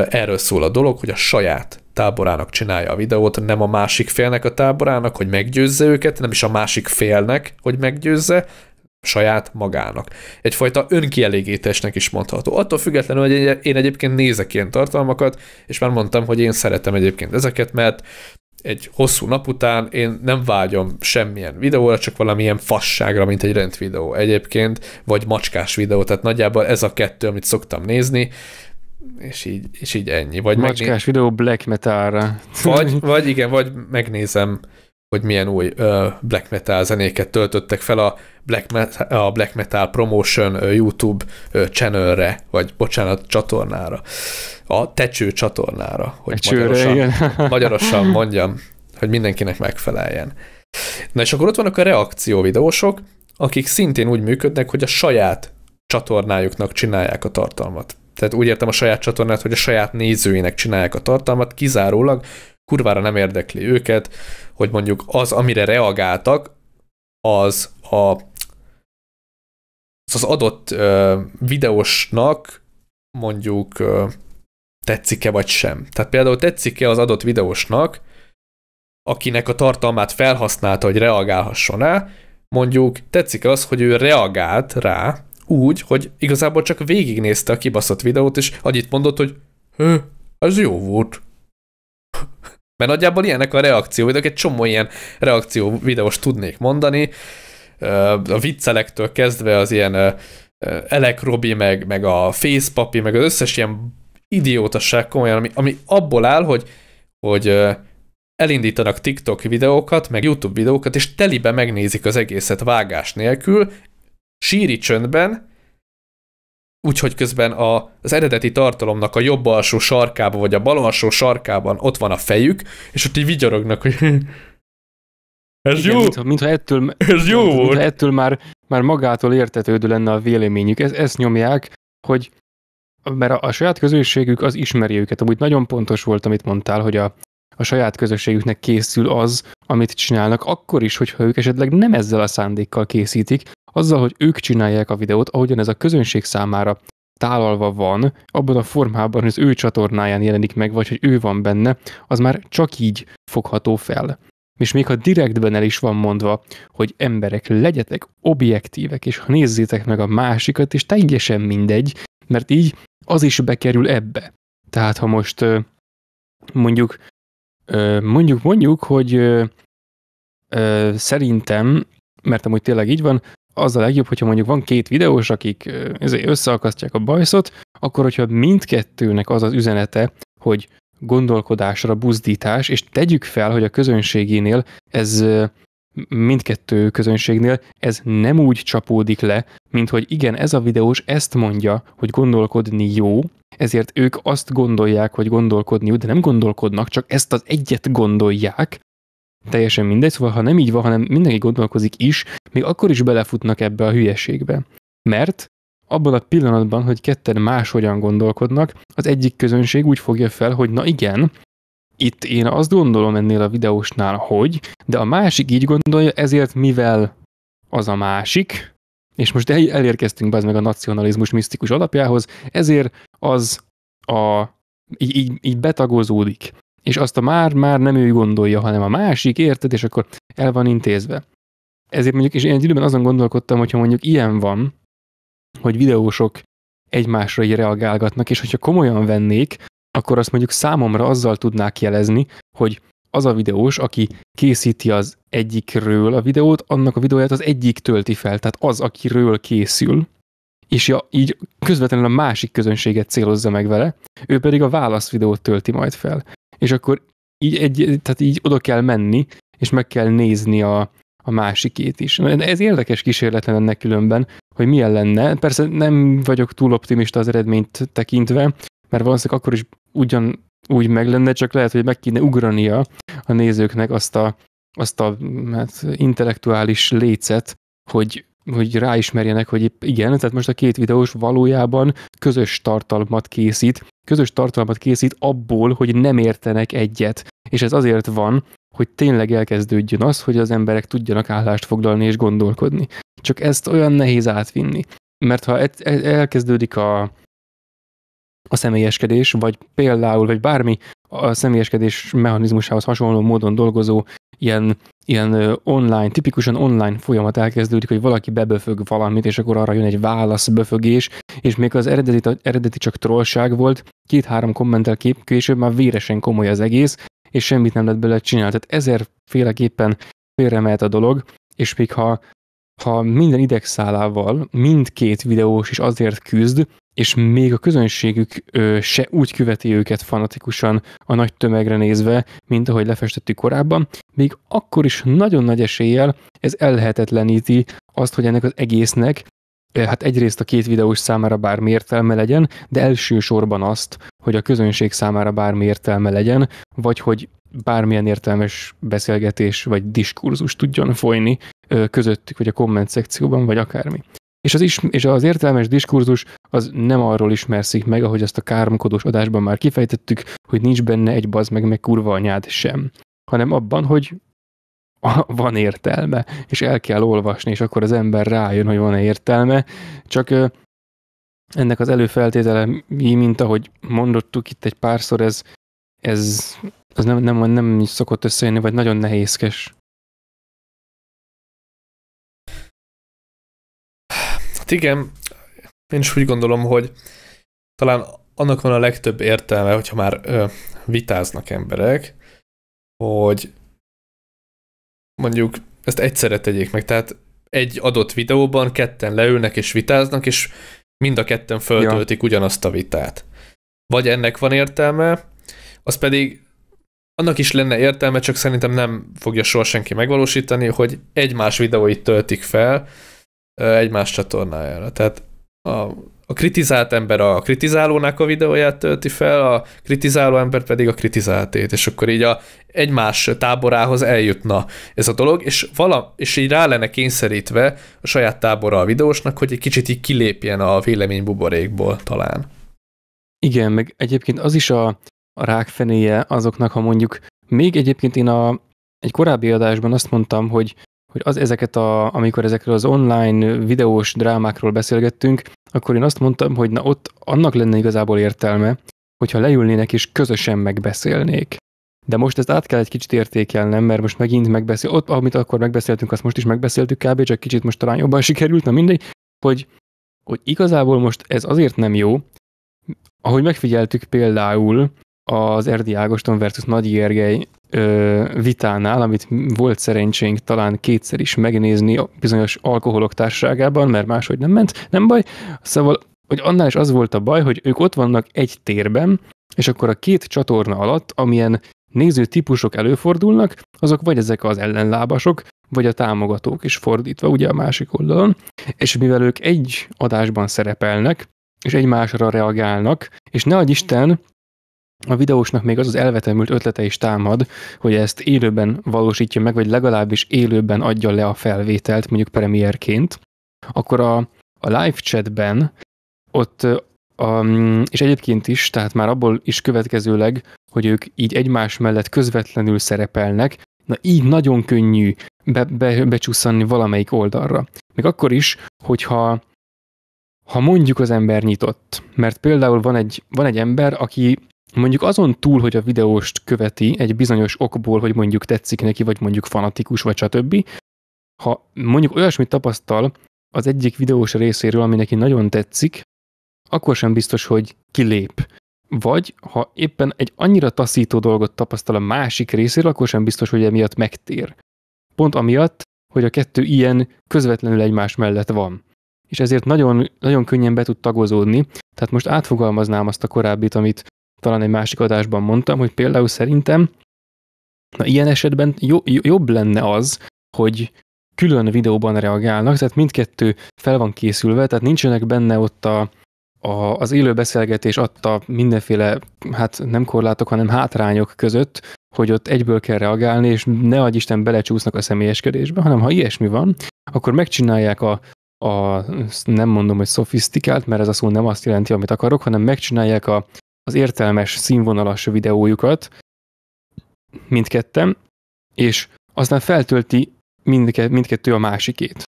erről szól a dolog, hogy a saját táborának csinálja a videót, nem a másik félnek a táborának, hogy meggyőzze őket, nem is a másik félnek, hogy meggyőzze, saját magának. Egyfajta önkielégítésnek is mondható. Attól függetlenül, hogy én egyébként nézek ilyen tartalmakat, és már mondtam, hogy én szeretem egyébként ezeket, mert egy hosszú nap után én nem vágyom semmilyen videóra, csak valamilyen fasságra, mint egy rendvideó egyébként, vagy macskás videó, tehát nagyjából ez a kettő, amit szoktam nézni, és így, és így ennyi. Vagy macskás megné... videó black metalra. Vagy, vagy igen, vagy megnézem hogy milyen új uh, black metal zenéket töltöttek fel a black metal, a black metal promotion uh, YouTube uh, channelre, vagy bocsánat, csatornára. A tecső csatornára, hogy Tecsőre, magyarosan, igen. magyarosan mondjam, hogy mindenkinek megfeleljen. Na és akkor ott vannak a reakció videósok, akik szintén úgy működnek, hogy a saját csatornájuknak csinálják a tartalmat. Tehát úgy értem a saját csatornát, hogy a saját nézőinek csinálják a tartalmat, kizárólag kurvára nem érdekli őket, hogy mondjuk az, amire reagáltak, az a, az, az adott ö, videósnak mondjuk ö, tetszik-e vagy sem. Tehát például tetszik-e az adott videósnak, akinek a tartalmát felhasználta, hogy reagálhasson rá, mondjuk tetszik az, hogy ő reagált rá úgy, hogy igazából csak végignézte a kibaszott videót, és annyit mondott, hogy ez jó volt. Mert nagyjából ilyenek a reakció videók, egy csomó ilyen reakció videós tudnék mondani, a viccelektől kezdve az ilyen Elek Robi, meg, meg a Facepapi, meg az összes ilyen idiótasság komolyan, ami, ami abból áll, hogy, hogy elindítanak TikTok videókat, meg YouTube videókat, és telibe megnézik az egészet vágás nélkül, síri csöndben, úgyhogy közben a, az eredeti tartalomnak a jobb alsó sarkában, vagy a bal alsó sarkában ott van a fejük, és ott így vigyorognak, hogy ez Igen, jó. Mintha, mintha ettől, ez jó mintha, volt. ettől már, már magától értetődő lenne a véleményük. Ez, ezt nyomják, hogy mert a, a saját közösségük az ismeri őket. Amúgy nagyon pontos volt, amit mondtál, hogy a, a saját közösségüknek készül az, amit csinálnak, akkor is, hogyha ők esetleg nem ezzel a szándékkal készítik, azzal, hogy ők csinálják a videót, ahogyan ez a közönség számára tálalva van, abban a formában, hogy az ő csatornáján jelenik meg, vagy hogy ő van benne, az már csak így fogható fel. És még ha direktben el is van mondva, hogy emberek, legyetek objektívek, és ha nézzétek meg a másikat, és teljesen mindegy, mert így az is bekerül ebbe. Tehát ha most mondjuk mondjuk mondjuk, hogy szerintem, mert amúgy tényleg így van, az a legjobb, hogyha mondjuk van két videós, akik összeakasztják a bajszot, akkor hogyha mindkettőnek az az üzenete, hogy gondolkodásra buzdítás, és tegyük fel, hogy a közönségénél ez mindkettő közönségnél ez nem úgy csapódik le, mint hogy igen, ez a videós ezt mondja, hogy gondolkodni jó, ezért ők azt gondolják, hogy gondolkodni jó, de nem gondolkodnak, csak ezt az egyet gondolják, teljesen mindegy, szóval ha nem így van, hanem mindenki gondolkozik is, még akkor is belefutnak ebbe a hülyeségbe. Mert abban a pillanatban, hogy ketten máshogyan gondolkodnak, az egyik közönség úgy fogja fel, hogy na igen, itt én azt gondolom ennél a videósnál, hogy, de a másik így gondolja, ezért mivel az a másik, és most elérkeztünk be meg a nacionalizmus misztikus alapjához, ezért az a, így, így, így betagozódik. És azt a már-már nem ő gondolja, hanem a másik, érted, és akkor el van intézve. Ezért mondjuk, és én egy időben azon gondolkodtam, hogyha mondjuk ilyen van, hogy videósok egymásra így reagálgatnak, és hogyha komolyan vennék, akkor azt mondjuk számomra azzal tudnák jelezni, hogy az a videós, aki készíti az egyikről a videót, annak a videóját az egyik tölti fel, tehát az, akiről készül, és ja, így közvetlenül a másik közönséget célozza meg vele, ő pedig a válaszvideót tölti majd fel. És akkor így, egy, tehát így oda kell menni, és meg kell nézni a, a másikét is. Ez érdekes kísérlet ennek különben, hogy milyen lenne. Persze nem vagyok túl optimista az eredményt tekintve, mert valószínűleg akkor is ugyan úgy meg lenne, csak lehet, hogy meg kéne ugrania a nézőknek azt a, azt a hát, intellektuális lécet, hogy, hogy ráismerjenek, hogy igen, tehát most a két videós valójában közös tartalmat készít, közös tartalmat készít abból, hogy nem értenek egyet. És ez azért van, hogy tényleg elkezdődjön az, hogy az emberek tudjanak állást foglalni és gondolkodni. Csak ezt olyan nehéz átvinni. Mert ha elkezdődik a, a személyeskedés, vagy például, vagy bármi a személyeskedés mechanizmusához hasonló módon dolgozó ilyen, ilyen online, tipikusan online folyamat elkezdődik, hogy valaki beböfög valamit, és akkor arra jön egy válasz böfögés, és még az eredeti, eredeti csak trollság volt, két-három kommentel kép, később már véresen komoly az egész, és semmit nem lehet belőle csinálni. Tehát ezerféleképpen félre mehet a dolog, és még ha, ha minden idegszálával mindkét videós is azért küzd, és még a közönségük ö, se úgy követi őket fanatikusan a nagy tömegre nézve, mint ahogy lefestettük korábban, még akkor is nagyon nagy eséllyel ez ellehetetleníti azt, hogy ennek az egésznek hát egyrészt a két videós számára bármi értelme legyen, de elsősorban azt, hogy a közönség számára bármi értelme legyen, vagy hogy bármilyen értelmes beszélgetés vagy diskurzus tudjon folyni közöttük, vagy a komment szekcióban, vagy akármi. És az, is, és az értelmes diskurzus az nem arról ismerszik meg, ahogy azt a káromkodós adásban már kifejtettük, hogy nincs benne egy bazd meg, meg kurva anyád sem, hanem abban, hogy van értelme, és el kell olvasni, és akkor az ember rájön, hogy van-e értelme, csak ennek az előfeltétele, mint ahogy mondottuk itt egy párszor, ez, ez az nem, nem, nem szokott összejönni, vagy nagyon nehézkes. Hát igen, én is úgy gondolom, hogy talán annak van a legtöbb értelme, hogyha már ö, vitáznak emberek, hogy mondjuk ezt egyszerre tegyék meg, tehát egy adott videóban ketten leülnek és vitáznak, és mind a ketten föltöltik ja. ugyanazt a vitát. Vagy ennek van értelme, az pedig annak is lenne értelme, csak szerintem nem fogja soha senki megvalósítani, hogy egymás videóit töltik fel egymás csatornájára. Tehát a, a kritizált ember a kritizálónak a videóját tölti fel, a kritizáló ember pedig a kritizáltét, és akkor így a egymás táborához eljutna ez a dolog, és, vala, és így rá lenne kényszerítve a saját tábora a videósnak, hogy egy kicsit így kilépjen a véleménybuborékból talán. Igen, meg egyébként az is a, a rákfenéje azoknak, ha mondjuk még egyébként én a, egy korábbi adásban azt mondtam, hogy hogy az ezeket a, amikor ezekről az online videós drámákról beszélgettünk, akkor én azt mondtam, hogy na ott annak lenne igazából értelme, hogyha leülnének és közösen megbeszélnék. De most ezt át kell egy kicsit értékelnem, mert most megint megbeszél, ott, amit akkor megbeszéltünk, azt most is megbeszéltük kb, csak kicsit most talán jobban sikerült, na mindegy, hogy, hogy igazából most ez azért nem jó, ahogy megfigyeltük például az Erdi Ágoston versus Nagy Gergely ö, vitánál, amit volt szerencsénk talán kétszer is megnézni a bizonyos alkoholok társaságában, mert máshogy nem ment, nem baj. Szóval, hogy annál is az volt a baj, hogy ők ott vannak egy térben, és akkor a két csatorna alatt, amilyen néző típusok előfordulnak, azok vagy ezek az ellenlábasok, vagy a támogatók is fordítva, ugye a másik oldalon, és mivel ők egy adásban szerepelnek, és egymásra reagálnak, és ne Isten, a videósnak még az az elvetemült ötlete is támad, hogy ezt élőben valósítja meg, vagy legalábbis élőben adja le a felvételt, mondjuk premierként, akkor a, a live chatben ott, a, és egyébként is, tehát már abból is következőleg, hogy ők így egymás mellett közvetlenül szerepelnek, na így nagyon könnyű be, be, becsusszanni valamelyik oldalra. Még akkor is, hogyha ha mondjuk az ember nyitott, mert például van egy, van egy ember, aki mondjuk azon túl, hogy a videóst követi egy bizonyos okból, hogy mondjuk tetszik neki, vagy mondjuk fanatikus, vagy stb., ha mondjuk olyasmit tapasztal az egyik videós részéről, ami neki nagyon tetszik, akkor sem biztos, hogy kilép. Vagy ha éppen egy annyira taszító dolgot tapasztal a másik részéről, akkor sem biztos, hogy emiatt megtér. Pont amiatt, hogy a kettő ilyen közvetlenül egymás mellett van. És ezért nagyon, nagyon könnyen be tud tagozódni. Tehát most átfogalmaznám azt a korábbit, amit talán egy másik adásban mondtam, hogy például szerintem na ilyen esetben jo- jobb lenne az, hogy külön videóban reagálnak, tehát mindkettő fel van készülve, tehát nincsenek benne ott a, a, az élő beszélgetés adta mindenféle, hát nem korlátok, hanem hátrányok között, hogy ott egyből kell reagálni, és ne adj Isten belecsúsznak a személyeskedésbe, hanem ha ilyesmi van, akkor megcsinálják a, a nem mondom, hogy szofisztikált, mert ez a szó nem azt jelenti, amit akarok, hanem megcsinálják a, az értelmes, színvonalas videójukat, mindketten, és aztán feltölti mindke, mindkettő a másikét.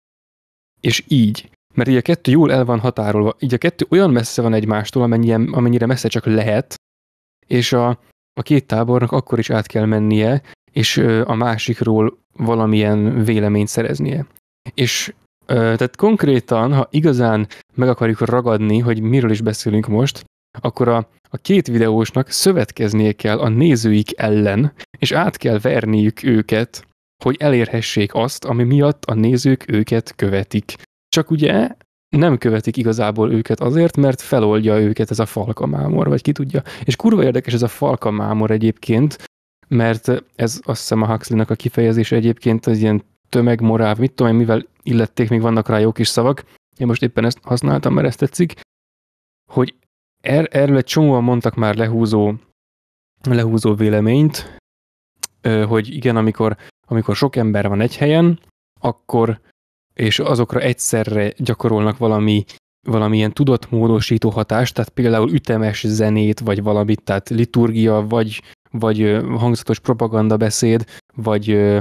És így, mert így a kettő jól el van határolva, így a kettő olyan messze van egymástól, amennyire, amennyire messze csak lehet, és a, a két tábornak akkor is át kell mennie, és a másikról valamilyen véleményt szereznie. És tehát konkrétan, ha igazán meg akarjuk ragadni, hogy miről is beszélünk most, akkor a, a két videósnak szövetkeznie kell a nézőik ellen, és át kell verniük őket, hogy elérhessék azt, ami miatt a nézők őket követik. Csak ugye nem követik igazából őket azért, mert feloldja őket ez a falkamámor, vagy ki tudja. És kurva érdekes ez a falkamámor egyébként, mert ez azt hiszem a Huxley-nak a kifejezés egyébként az ilyen tömegmorál, mit tudom én, mivel illették, még vannak rá jó kis szavak, én most éppen ezt használtam, mert ezt tetszik, hogy Er, erről egy csomóan mondtak már lehúzó, lehúzó véleményt, hogy igen, amikor, amikor sok ember van egy helyen, akkor és azokra egyszerre gyakorolnak valami valamilyen tudatmódosító hatást, tehát például ütemes zenét, vagy valamit, tehát liturgia, vagy, vagy hangzatos propaganda beszéd, vagy,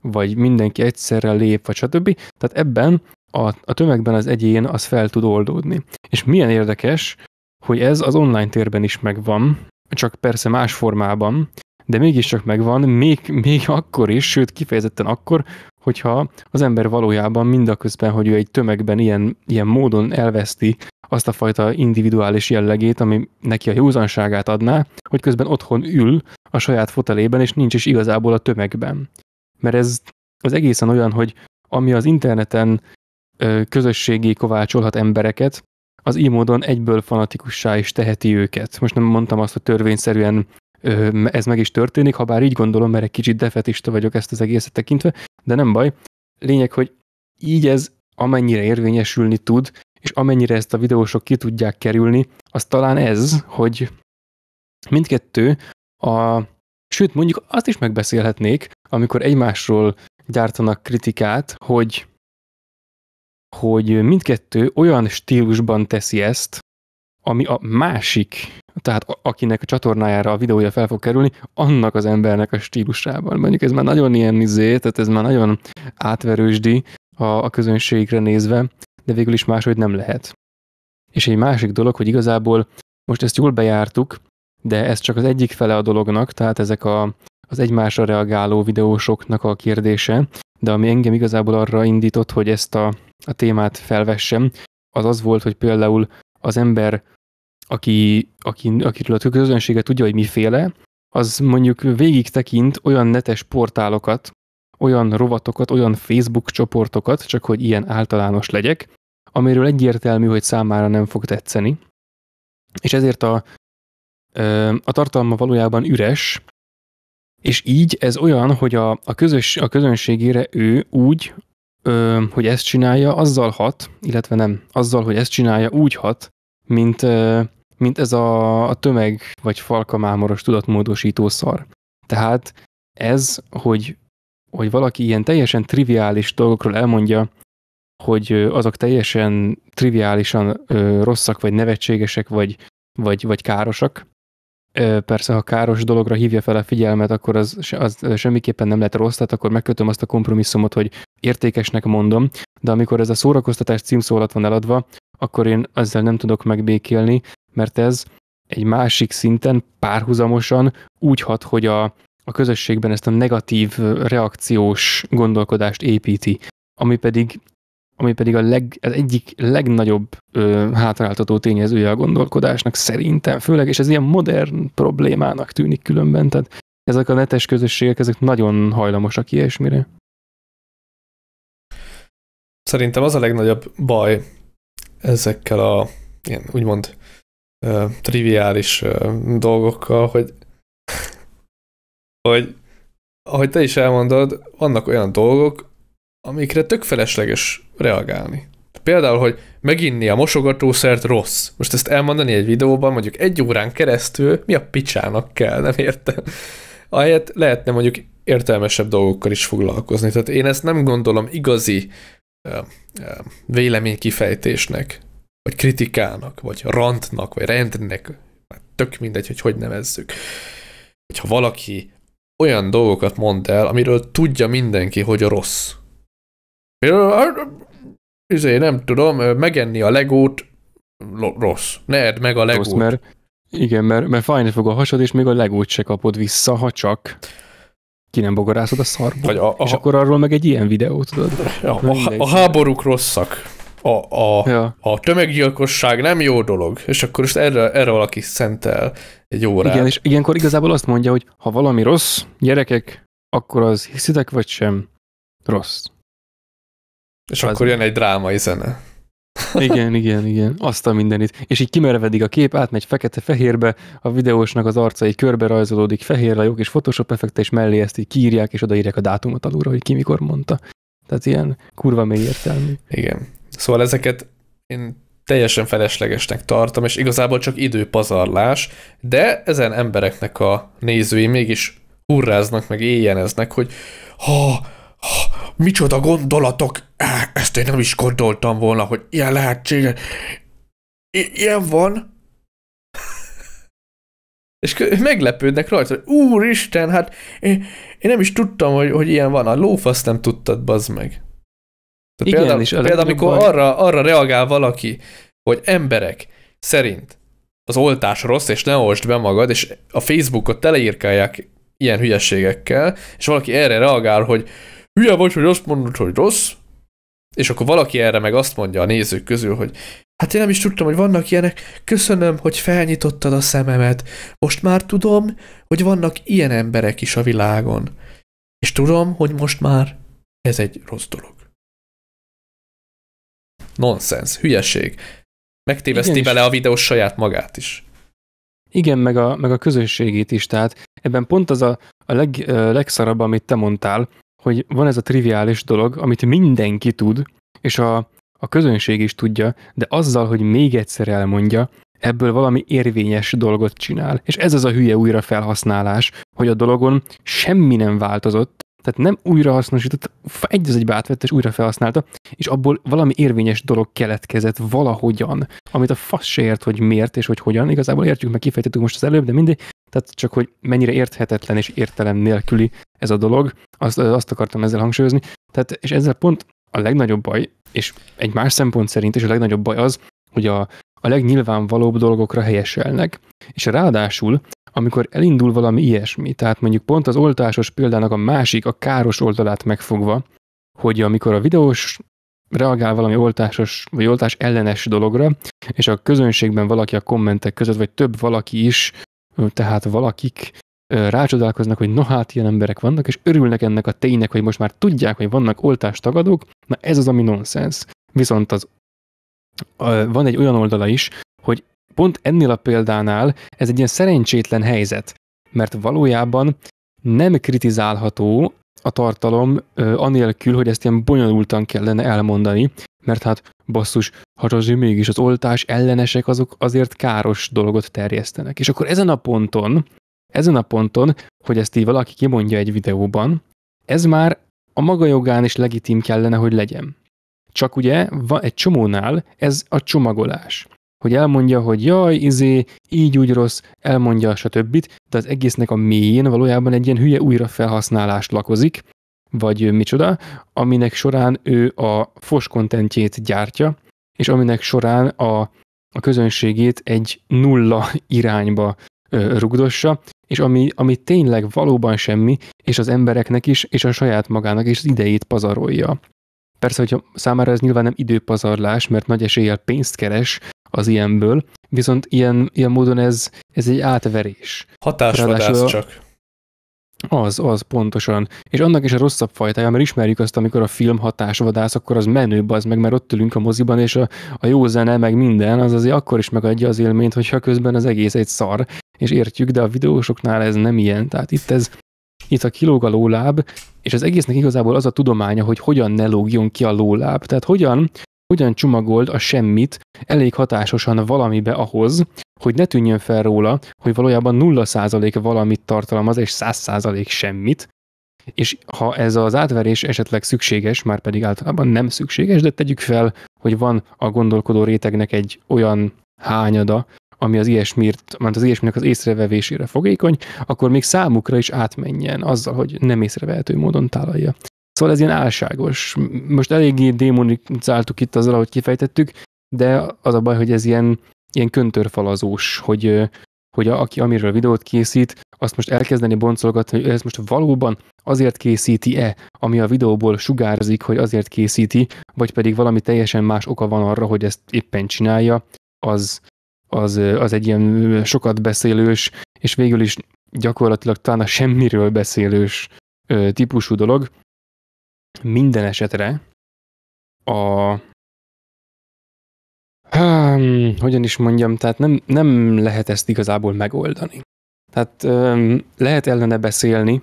vagy mindenki egyszerre lép, vagy stb. Tehát ebben a, a tömegben az egyén az fel tud oldódni. És milyen érdekes, hogy ez az online térben is megvan, csak persze más formában, de mégiscsak megvan, még, még akkor is, sőt kifejezetten akkor, hogyha az ember valójában mindaközben, hogy ő egy tömegben ilyen, ilyen módon elveszti azt a fajta individuális jellegét, ami neki a józanságát adná, hogy közben otthon ül a saját fotelében, és nincs is igazából a tömegben. Mert ez az egészen olyan, hogy ami az interneten ö, közösségé kovácsolhat embereket, az így módon egyből fanatikussá is teheti őket. Most nem mondtam azt, hogy törvényszerűen ez meg is történik, ha bár így gondolom, mert egy kicsit defetista vagyok ezt az egészet tekintve, de nem baj. Lényeg, hogy így ez amennyire érvényesülni tud, és amennyire ezt a videósok ki tudják kerülni, az talán ez, hogy mindkettő a, sőt mondjuk azt is megbeszélhetnék, amikor egymásról gyártanak kritikát, hogy hogy mindkettő olyan stílusban teszi ezt, ami a másik, tehát akinek a csatornájára a videója fel fog kerülni, annak az embernek a stílusában. Mondjuk ez már nagyon ilyen izé, tehát ez már nagyon átverősdi a, a közönségre nézve, de végül is máshogy nem lehet. És egy másik dolog, hogy igazából most ezt jól bejártuk, de ez csak az egyik fele a dolognak, tehát ezek a, az egymásra reagáló videósoknak a kérdése, de ami engem igazából arra indított, hogy ezt a, a témát felvessem, az az volt, hogy például az ember, aki, aki, akiről a közönsége tudja, hogy miféle, az mondjuk végig tekint olyan netes portálokat, olyan rovatokat, olyan Facebook csoportokat, csak hogy ilyen általános legyek, amiről egyértelmű, hogy számára nem fog tetszeni. És ezért a, a tartalma valójában üres, és így ez olyan, hogy a, a, közös, a közönségére ő úgy, ö, hogy ezt csinálja, azzal hat, illetve nem, azzal, hogy ezt csinálja, úgy hat, mint, ö, mint ez a, a tömeg vagy falkamámoros tudatmódosító szar. Tehát ez, hogy, hogy valaki ilyen teljesen triviális dolgokról elmondja, hogy azok teljesen triviálisan ö, rosszak, vagy nevetségesek, vagy, vagy, vagy károsak, persze, ha káros dologra hívja fel a figyelmet, akkor az, az semmiképpen nem lehet rossz, tehát akkor megkötöm azt a kompromisszumot, hogy értékesnek mondom, de amikor ez a szórakoztatás címszó van eladva, akkor én ezzel nem tudok megbékélni, mert ez egy másik szinten párhuzamosan úgy hat, hogy a, a közösségben ezt a negatív reakciós gondolkodást építi, ami pedig ami pedig a leg, az egyik legnagyobb ö, hátráltató tényezője a gondolkodásnak szerintem, főleg, és ez ilyen modern problémának tűnik különben, tehát ezek a netes közösségek, ezek nagyon hajlamosak ilyesmire. Szerintem az a legnagyobb baj ezekkel a ilyen úgymond uh, triviális uh, dolgokkal, hogy hogy ahogy te is elmondod, vannak olyan dolgok, amikre tök felesleges reagálni. Például, hogy meginni a mosogatószert rossz. Most ezt elmondani egy videóban, mondjuk egy órán keresztül, mi a picsának kell, nem értem. Ahelyett lehetne mondjuk értelmesebb dolgokkal is foglalkozni. Tehát én ezt nem gondolom igazi uh, uh, véleménykifejtésnek, vagy kritikának, vagy rantnak, vagy rendnek, tök mindegy, hogy hogy nevezzük. Hogyha valaki olyan dolgokat mond el, amiről tudja mindenki, hogy a rossz, Izé, nem tudom, megenni a legót rossz. Ne edd meg a legót. Rossz, mert, igen, mert, mert fájni fog a hasad, és még a legót se kapod vissza, ha csak ki nem bogarászod a szarba. Vagy a, a, és akkor arról meg egy ilyen videót tudod. Ja, a, a, a háborúk rosszak. A, a, ja. a tömeggyilkosság nem jó dolog, és akkor most erre, erre valaki szentel egy órát. Igen, és ilyenkor igazából azt mondja, hogy ha valami rossz, gyerekek, akkor az hiszitek vagy sem, rossz. És az akkor jön egy drámai zene. Igen, igen, igen. Azt a mindenit. És így kimerevedik a kép, átmegy fekete-fehérbe, a videósnak az arca így körbe rajzolódik fehér jó és Photoshop effekte, és mellé ezt így kiírják, és odaírják a dátumot alulra, hogy ki mikor mondta. Tehát ilyen kurva mély értelmű. Igen. Szóval ezeket én teljesen feleslegesnek tartom, és igazából csak időpazarlás, de ezen embereknek a nézői mégis hurráznak, meg éjjeneznek, hogy ha micsoda gondolatok, ezt én nem is gondoltam volna, hogy ilyen lehetséges. I- ilyen van. És meglepődnek rajta, hogy úristen, hát én, én nem is tudtam, hogy, hogy ilyen van. A lófasz nem tudtad, bazd meg. Tehát Igen, például, és például amikor baj... arra, arra reagál valaki, hogy emberek szerint az oltás rossz, és ne oltsd be magad, és a Facebookot teleírkálják ilyen hülyeségekkel, és valaki erre reagál, hogy hülye vagy, hogy azt mondod, hogy rossz, és akkor valaki erre meg azt mondja a nézők közül, hogy Hát én nem is tudtam, hogy vannak ilyenek. Köszönöm, hogy felnyitottad a szememet. Most már tudom, hogy vannak ilyen emberek is a világon. És tudom, hogy most már ez egy rossz dolog. Nonsens, hülyeség. Megtéveszti Igen, bele a videós saját magát is. Igen, meg a, meg a közönségét is. Tehát ebben pont az a, a leg, legszarabb, amit te mondtál, hogy van ez a triviális dolog, amit mindenki tud, és a, a közönség is tudja, de azzal, hogy még egyszer elmondja, ebből valami érvényes dolgot csinál. És ez az a hülye újrafelhasználás, hogy a dologon semmi nem változott, tehát nem újra hasznosított, egy az egybe átvette és újra felhasználta, és abból valami érvényes dolog keletkezett valahogyan, amit a fasz se ért, hogy miért és hogy hogyan. Igazából értjük, meg kifejtettük most az előbb, de mindig, tehát csak hogy mennyire érthetetlen és értelem nélküli ez a dolog, azt, azt akartam ezzel hangsúlyozni. Tehát, és ezzel pont a legnagyobb baj, és egy más szempont szerint is a legnagyobb baj az, hogy a, a legnyilvánvalóbb dolgokra helyeselnek. És ráadásul amikor elindul valami ilyesmi, tehát mondjuk pont az oltásos példának a másik, a káros oldalát megfogva, hogy amikor a videós reagál valami oltásos vagy oltás ellenes dologra, és a közönségben valaki a kommentek között, vagy több valaki is, tehát valakik rácsodálkoznak, hogy no hát ilyen emberek vannak, és örülnek ennek a ténynek, hogy most már tudják, hogy vannak oltástagadók, na ez az, ami nonsens. Viszont az, van egy olyan oldala is, hogy pont ennél a példánál ez egy ilyen szerencsétlen helyzet, mert valójában nem kritizálható a tartalom anélkül, hogy ezt ilyen bonyolultan kellene elmondani, mert hát basszus, azért mégis az oltás ellenesek azok azért káros dolgot terjesztenek. És akkor ezen a ponton, ezen a ponton, hogy ezt így valaki kimondja egy videóban, ez már a maga jogán is legitim kellene, hogy legyen. Csak ugye van egy csomónál ez a csomagolás hogy elmondja, hogy jaj, izé, így úgy rossz, elmondja, stb. De az egésznek a mélyén valójában egy ilyen hülye újrafelhasználást lakozik, vagy micsoda, aminek során ő a fos kontentjét gyártja, és aminek során a, a közönségét egy nulla irányba ö, rugdossa, és ami, ami tényleg valóban semmi, és az embereknek is, és a saját magának is az idejét pazarolja. Persze, hogy számára ez nyilván nem időpazarlás, mert nagy eséllyel pénzt keres, az ilyenből, viszont ilyen, ilyen módon ez, ez egy átverés. Hatásvadász csak. Az, az pontosan. És annak is a rosszabb fajtája, mert ismerjük azt, amikor a film hatásvadász, akkor az menőbb az meg, mert ott ülünk a moziban, és a, a jó zene, meg minden, az azért akkor is megadja az élményt, hogyha közben az egész egy szar, és értjük, de a videósoknál ez nem ilyen. Tehát itt ez, itt a kilóg a lóláb, és az egésznek igazából az a tudománya, hogy hogyan ne lógjon ki a lóláb. Tehát hogyan hogyan csomagold a semmit elég hatásosan valamibe ahhoz, hogy ne tűnjön fel róla, hogy valójában 0% valamit tartalmaz, és 100% semmit, és ha ez az átverés esetleg szükséges, már pedig általában nem szükséges, de tegyük fel, hogy van a gondolkodó rétegnek egy olyan hányada, ami az ilyesmit, mert az ilyesminek az észrevevésére fogékony, akkor még számukra is átmenjen azzal, hogy nem észrevehető módon tálalja. Szóval ez ilyen álságos. Most eléggé démonizáltuk itt azzal, ahogy kifejtettük, de az a baj, hogy ez ilyen, ilyen köntörfalazós, hogy, hogy a, aki amiről videót készít, azt most elkezdeni boncolgatni, hogy ez most valóban azért készíti-e, ami a videóból sugárzik, hogy azért készíti, vagy pedig valami teljesen más oka van arra, hogy ezt éppen csinálja, az, az, az egy ilyen sokat beszélős, és végül is gyakorlatilag talán a semmiről beszélős típusú dolog, minden esetre a Hmm, hogyan is mondjam, tehát nem, nem lehet ezt igazából megoldani. Tehát um, lehet ellene beszélni,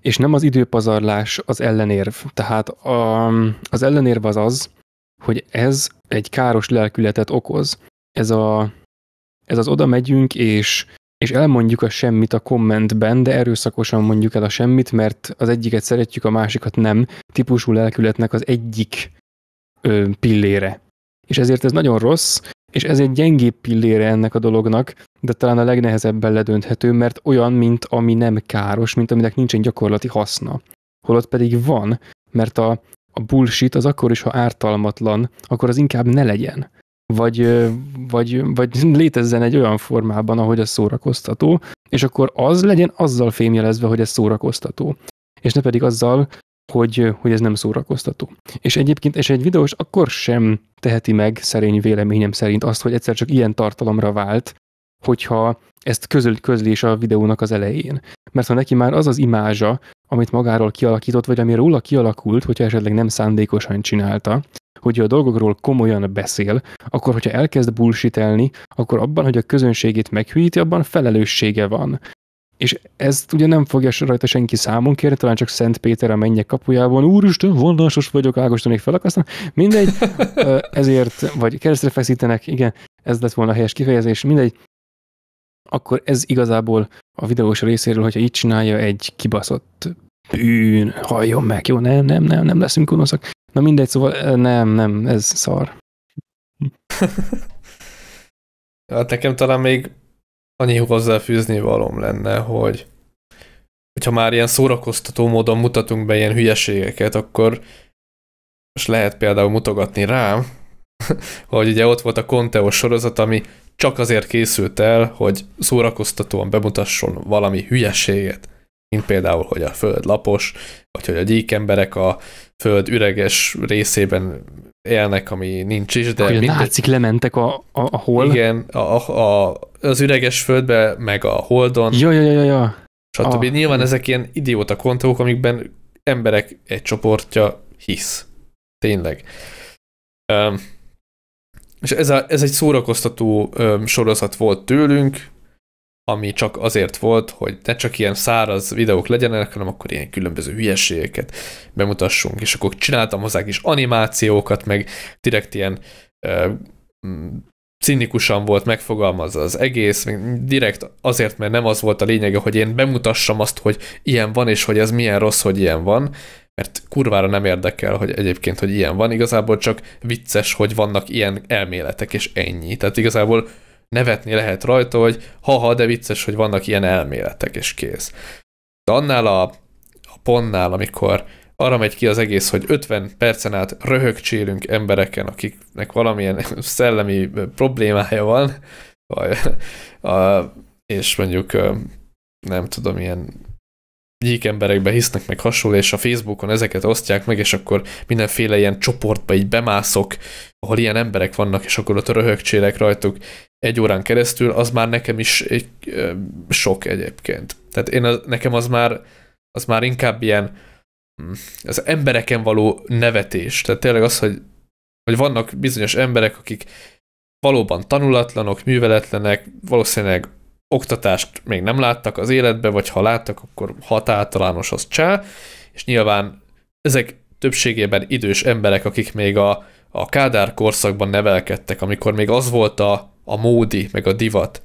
és nem az időpazarlás az ellenérv. Tehát a, az ellenérv az az, hogy ez egy káros lelkületet okoz. Ez, a, ez az oda megyünk, és és elmondjuk a semmit a kommentben, de erőszakosan mondjuk el a semmit, mert az egyiket szeretjük, a másikat nem, típusú lelkületnek az egyik ö, pillére. És ezért ez nagyon rossz, és ez egy gyengébb pillére ennek a dolognak, de talán a legnehezebben ledönthető, mert olyan, mint ami nem káros, mint aminek nincsen gyakorlati haszna. Holott pedig van, mert a, a bullshit az akkor is, ha ártalmatlan, akkor az inkább ne legyen vagy, vagy, vagy létezzen egy olyan formában, ahogy ez szórakoztató, és akkor az legyen azzal fémjelezve, hogy ez szórakoztató. És ne pedig azzal, hogy, hogy ez nem szórakoztató. És egyébként, és egy videós akkor sem teheti meg, szerény véleményem szerint azt, hogy egyszer csak ilyen tartalomra vált, hogyha ezt közöl, közli is a videónak az elején. Mert ha neki már az az imázsa, amit magáról kialakított, vagy ami róla kialakult, hogyha esetleg nem szándékosan csinálta, hogy a dolgokról komolyan beszél, akkor hogyha elkezd bullshitelni, akkor abban, hogy a közönségét meghűíti, abban felelőssége van. És ezt ugye nem fogja rajta senki számon kérni, talán csak Szent Péter a mennyek kapujában, úristen, vallásos vagyok, Ágostonék felakasztanak, mindegy, ezért, vagy keresztre feszítenek, igen, ez lett volna a helyes kifejezés, mindegy, akkor ez igazából a videós részéről, hogyha így csinálja, egy kibaszott bűn, halljon meg, jó, nem, nem, nem, nem leszünk gonoszak. Na mindegy, szóval nem, nem, ez szar. hát nekem talán még annyi hozzáfűzni valóm lenne, hogy hogyha már ilyen szórakoztató módon mutatunk be ilyen hülyeségeket, akkor most lehet például mutogatni rám, hogy ugye ott volt a Conteo sorozat, ami csak azért készült el, hogy szórakoztatóan bemutasson valami hülyeséget, mint például, hogy a föld lapos, vagy hogy a gyíkemberek a föld üreges részében élnek, ami nincs is, de... Hogy mindegy... a nácik lementek a, a, a hol? Igen, a, a, a, az üreges földbe, meg a holdon. Ja, ja, ja, ja. Stb. Ah. Nyilván ezek ilyen idióta kontók, amikben emberek egy csoportja hisz. Tényleg. Um, és ez, a, ez egy szórakoztató um, sorozat volt tőlünk, ami csak azért volt, hogy ne csak ilyen száraz videók legyenek, hanem akkor ilyen különböző hülyeségeket bemutassunk, és akkor csináltam hozzá is animációkat, meg direkt ilyen uh, cinikusan volt megfogalmazva az egész, meg direkt azért, mert nem az volt a lényege, hogy én bemutassam azt, hogy ilyen van, és hogy ez milyen rossz, hogy ilyen van, mert kurvára nem érdekel, hogy egyébként, hogy ilyen van, igazából csak vicces, hogy vannak ilyen elméletek, és ennyi. Tehát igazából nevetni lehet rajta, hogy haha, de vicces, hogy vannak ilyen elméletek, és kész. De annál a, a pontnál, amikor arra megy ki az egész, hogy 50 percen át röhögcsélünk embereken, akiknek valamilyen szellemi problémája van, vagy, a, és mondjuk nem tudom, ilyen gyík emberekbe hisznek meg hasonló, és a Facebookon ezeket osztják meg, és akkor mindenféle ilyen csoportba így bemászok, ahol ilyen emberek vannak, és akkor ott röhögcsélek rajtuk egy órán keresztül, az már nekem is egy, ö, sok egyébként. Tehát én, nekem az már, az már inkább ilyen mm, az embereken való nevetés. Tehát tényleg az, hogy, hogy vannak bizonyos emberek, akik valóban tanulatlanok, műveletlenek, valószínűleg oktatást még nem láttak az életbe, vagy ha láttak, akkor hat általános az csá, és nyilván ezek többségében idős emberek, akik még a, a Kádár korszakban nevelkedtek, amikor még az volt a, a módi, meg a divat,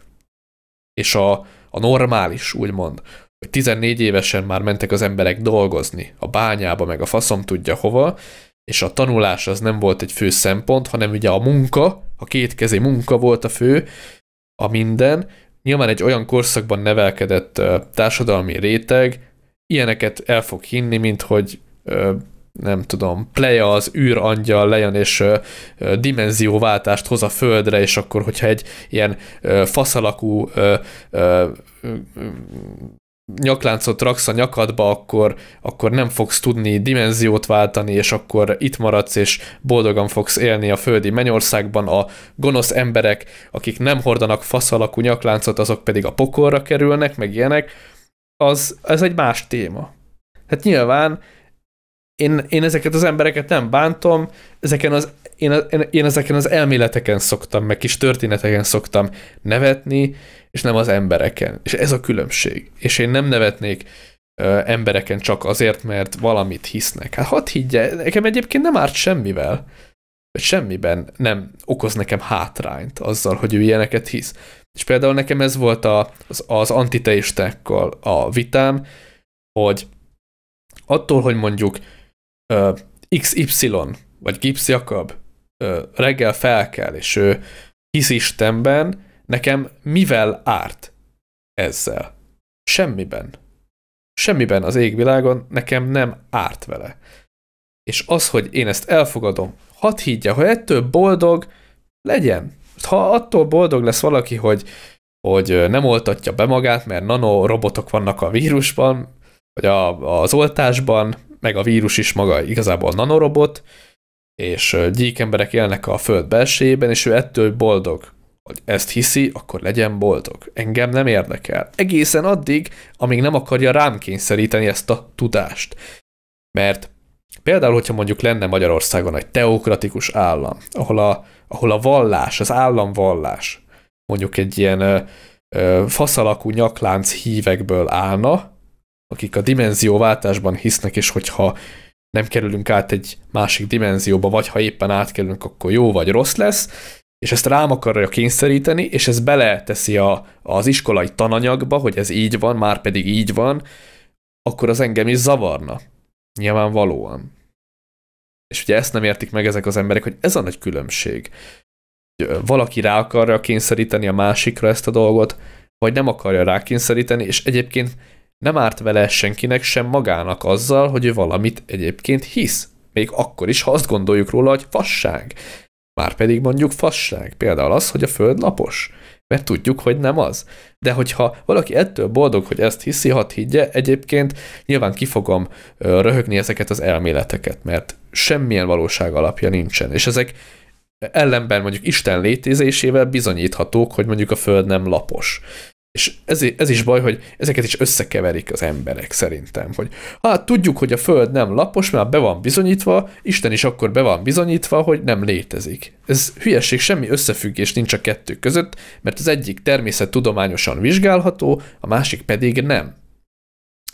és a, a normális, úgymond, hogy 14 évesen már mentek az emberek dolgozni, a bányába, meg a faszom tudja hova, és a tanulás az nem volt egy fő szempont, hanem ugye a munka, a kétkezi munka volt a fő, a minden, nyilván egy olyan korszakban nevelkedett társadalmi réteg ilyeneket el fog hinni, mint hogy nem tudom, Pleja az űrangyal lejön és dimenzióváltást hoz a földre, és akkor, hogyha egy ilyen faszalakú nyakláncot raksz a nyakadba, akkor, akkor nem fogsz tudni dimenziót váltani, és akkor itt maradsz, és boldogan fogsz élni a földi mennyországban. A gonosz emberek, akik nem hordanak faszalakú nyakláncot, azok pedig a pokolra kerülnek, meg ilyenek. Az, ez egy más téma. Hát nyilván én, én ezeket az embereket nem bántom, ezeken az, én, én ezeken az elméleteken szoktam, meg kis történeteken szoktam nevetni, és nem az embereken. És ez a különbség. És én nem nevetnék ö, embereken csak azért, mert valamit hisznek. Hát hadd higgye, nekem egyébként nem árt semmivel. Semmiben nem okoz nekem hátrányt azzal, hogy ő ilyeneket hisz. És például nekem ez volt a, az, az antiteistákkal a vitám, hogy attól, hogy mondjuk ö, XY, vagy Gibbs Jakab ö, reggel felkel, és ő hisz Istenben, nekem mivel árt ezzel? Semmiben. Semmiben az égvilágon nekem nem árt vele. És az, hogy én ezt elfogadom, hadd higgye, hogy ettől boldog, legyen. Ha attól boldog lesz valaki, hogy, hogy nem oltatja be magát, mert nanorobotok vannak a vírusban, vagy a, az oltásban, meg a vírus is maga igazából nanorobot, és gyík emberek élnek a föld belsejében, és ő ettől boldog. Hogy ezt hiszi, akkor legyen boldog. Engem nem érdekel. Egészen addig, amíg nem akarja rám kényszeríteni ezt a tudást. Mert például, hogyha mondjuk lenne Magyarországon egy teokratikus állam, ahol a, ahol a vallás, az államvallás mondjuk egy ilyen ö, ö, faszalakú nyaklánc hívekből állna, akik a dimenzióváltásban hisznek, és hogyha nem kerülünk át egy másik dimenzióba, vagy ha éppen átkerülünk, akkor jó vagy rossz lesz, és ezt rám akarja kényszeríteni, és ez beleteszi a, az iskolai tananyagba, hogy ez így van, már pedig így van, akkor az engem is zavarna. Nyilvánvalóan. És ugye ezt nem értik meg ezek az emberek, hogy ez a nagy különbség. Valaki rá akarja kényszeríteni a másikra ezt a dolgot, vagy nem akarja rákényszeríteni, és egyébként nem árt vele senkinek sem magának azzal, hogy ő valamit egyébként hisz. Még akkor is, ha azt gondoljuk róla, hogy fasság. Márpedig mondjuk fasság. Például az, hogy a Föld lapos. Mert tudjuk, hogy nem az. De hogyha valaki ettől boldog, hogy ezt hiszi, hadd higgye, egyébként nyilván ki fogom röhögni ezeket az elméleteket, mert semmilyen valóság alapja nincsen. És ezek ellenben mondjuk Isten létezésével bizonyíthatók, hogy mondjuk a Föld nem lapos. És ez, ez is baj, hogy ezeket is összekeverik az emberek szerintem, hogy hát tudjuk, hogy a Föld nem lapos, mert be van bizonyítva, Isten is akkor be van bizonyítva, hogy nem létezik. Ez hülyeség, semmi összefüggés nincs a kettő között, mert az egyik természet tudományosan vizsgálható, a másik pedig nem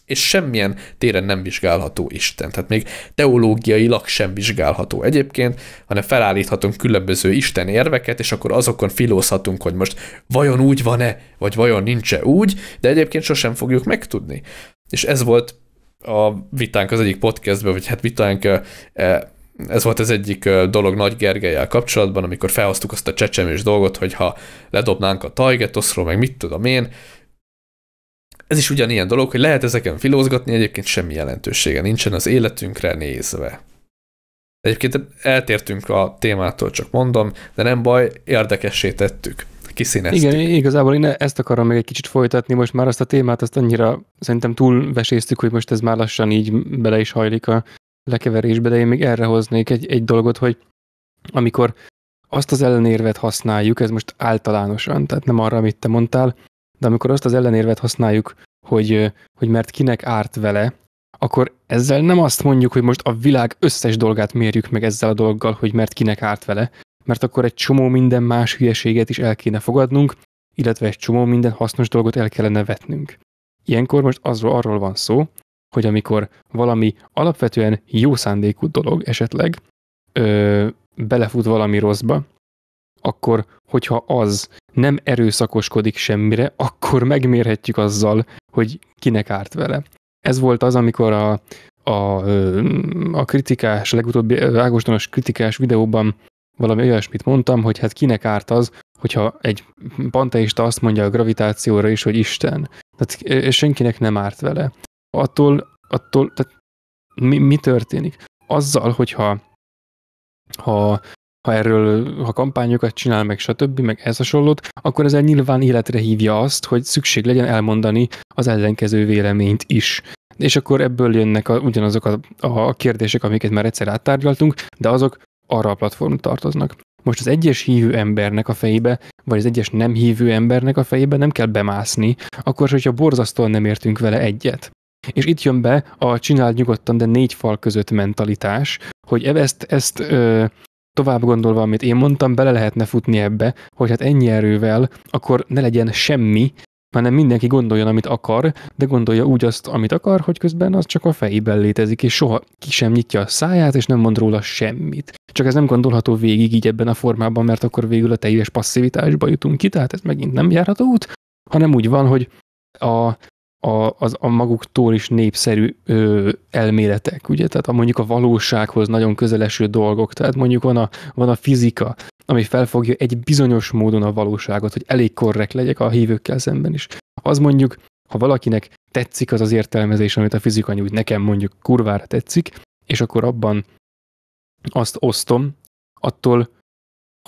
és semmilyen téren nem vizsgálható Isten. Tehát még teológiailag sem vizsgálható egyébként, hanem felállíthatunk különböző Isten érveket, és akkor azokon filózhatunk, hogy most vajon úgy van-e, vagy vajon nincs-e úgy, de egyébként sosem fogjuk megtudni. És ez volt a vitánk az egyik podcastben, vagy hát vitánk ez volt az egyik dolog Nagy Gergelyel kapcsolatban, amikor felhoztuk azt a csecsemős dolgot, hogy ha ledobnánk a Tajgetoszról, meg mit tudom én, ez is ugyanilyen dolog, hogy lehet ezeken filózgatni, egyébként semmi jelentősége nincsen az életünkre nézve. Egyébként eltértünk a témától, csak mondom, de nem baj, érdekessé tettük. Kiszíneztük. Igen, igazából én ezt akarom még egy kicsit folytatni, most már azt a témát azt annyira szerintem túlveséztük, hogy most ez már lassan így bele is hajlik a lekeverésbe, de én még erre hoznék egy, egy dolgot, hogy amikor azt az ellenérvet használjuk, ez most általánosan, tehát nem arra, amit te mondtál, de amikor azt az ellenérvet használjuk, hogy, hogy mert kinek árt vele, akkor ezzel nem azt mondjuk, hogy most a világ összes dolgát mérjük meg ezzel a dologgal, hogy mert kinek árt vele, mert akkor egy csomó minden más hülyeséget is el kéne fogadnunk, illetve egy csomó minden hasznos dolgot el kellene vetnünk. Ilyenkor most azról, arról van szó, hogy amikor valami alapvetően jó szándékú dolog esetleg ö, belefut valami rosszba, akkor hogyha az nem erőszakoskodik semmire, akkor megmérhetjük azzal, hogy kinek árt vele. Ez volt az, amikor a, a, a kritikás, legutóbbi Ágostonos kritikás videóban valami olyasmit mondtam, hogy hát kinek árt az, hogyha egy panteista azt mondja a gravitációra is, hogy Isten. Tehát senkinek nem árt vele. Attól, attól tehát mi, mi történik? Azzal, hogyha ha ha erről, ha kampányokat csinál, meg stb., meg ez hasonlót, akkor ezzel nyilván életre hívja azt, hogy szükség legyen elmondani az ellenkező véleményt is. És akkor ebből jönnek a, ugyanazok a, a kérdések, amiket már egyszer áttárgyaltunk, de azok arra a platformra tartoznak. Most az egyes hívő embernek a fejébe, vagy az egyes nem hívő embernek a fejébe nem kell bemászni, akkor, hogyha borzasztóan nem értünk vele egyet. És itt jön be a csináld nyugodtan, de négy fal között mentalitás, hogy ezt, ezt ö, tovább gondolva, amit én mondtam, bele lehetne futni ebbe, hogy hát ennyi erővel, akkor ne legyen semmi, hanem mindenki gondoljon, amit akar, de gondolja úgy azt, amit akar, hogy közben az csak a fejében létezik, és soha ki sem nyitja a száját, és nem mond róla semmit. Csak ez nem gondolható végig így ebben a formában, mert akkor végül a teljes passzivitásba jutunk ki, tehát ez megint nem járható út, hanem úgy van, hogy a a, az, a maguktól is népszerű ö, elméletek, ugye? Tehát a, mondjuk a valósághoz nagyon közeleső dolgok, tehát mondjuk van a, van a fizika, ami felfogja egy bizonyos módon a valóságot, hogy elég korrekt legyek a hívőkkel szemben is. Az mondjuk, ha valakinek tetszik az az értelmezés, amit a fizika nyújt, nekem mondjuk kurvára tetszik, és akkor abban azt osztom, attól,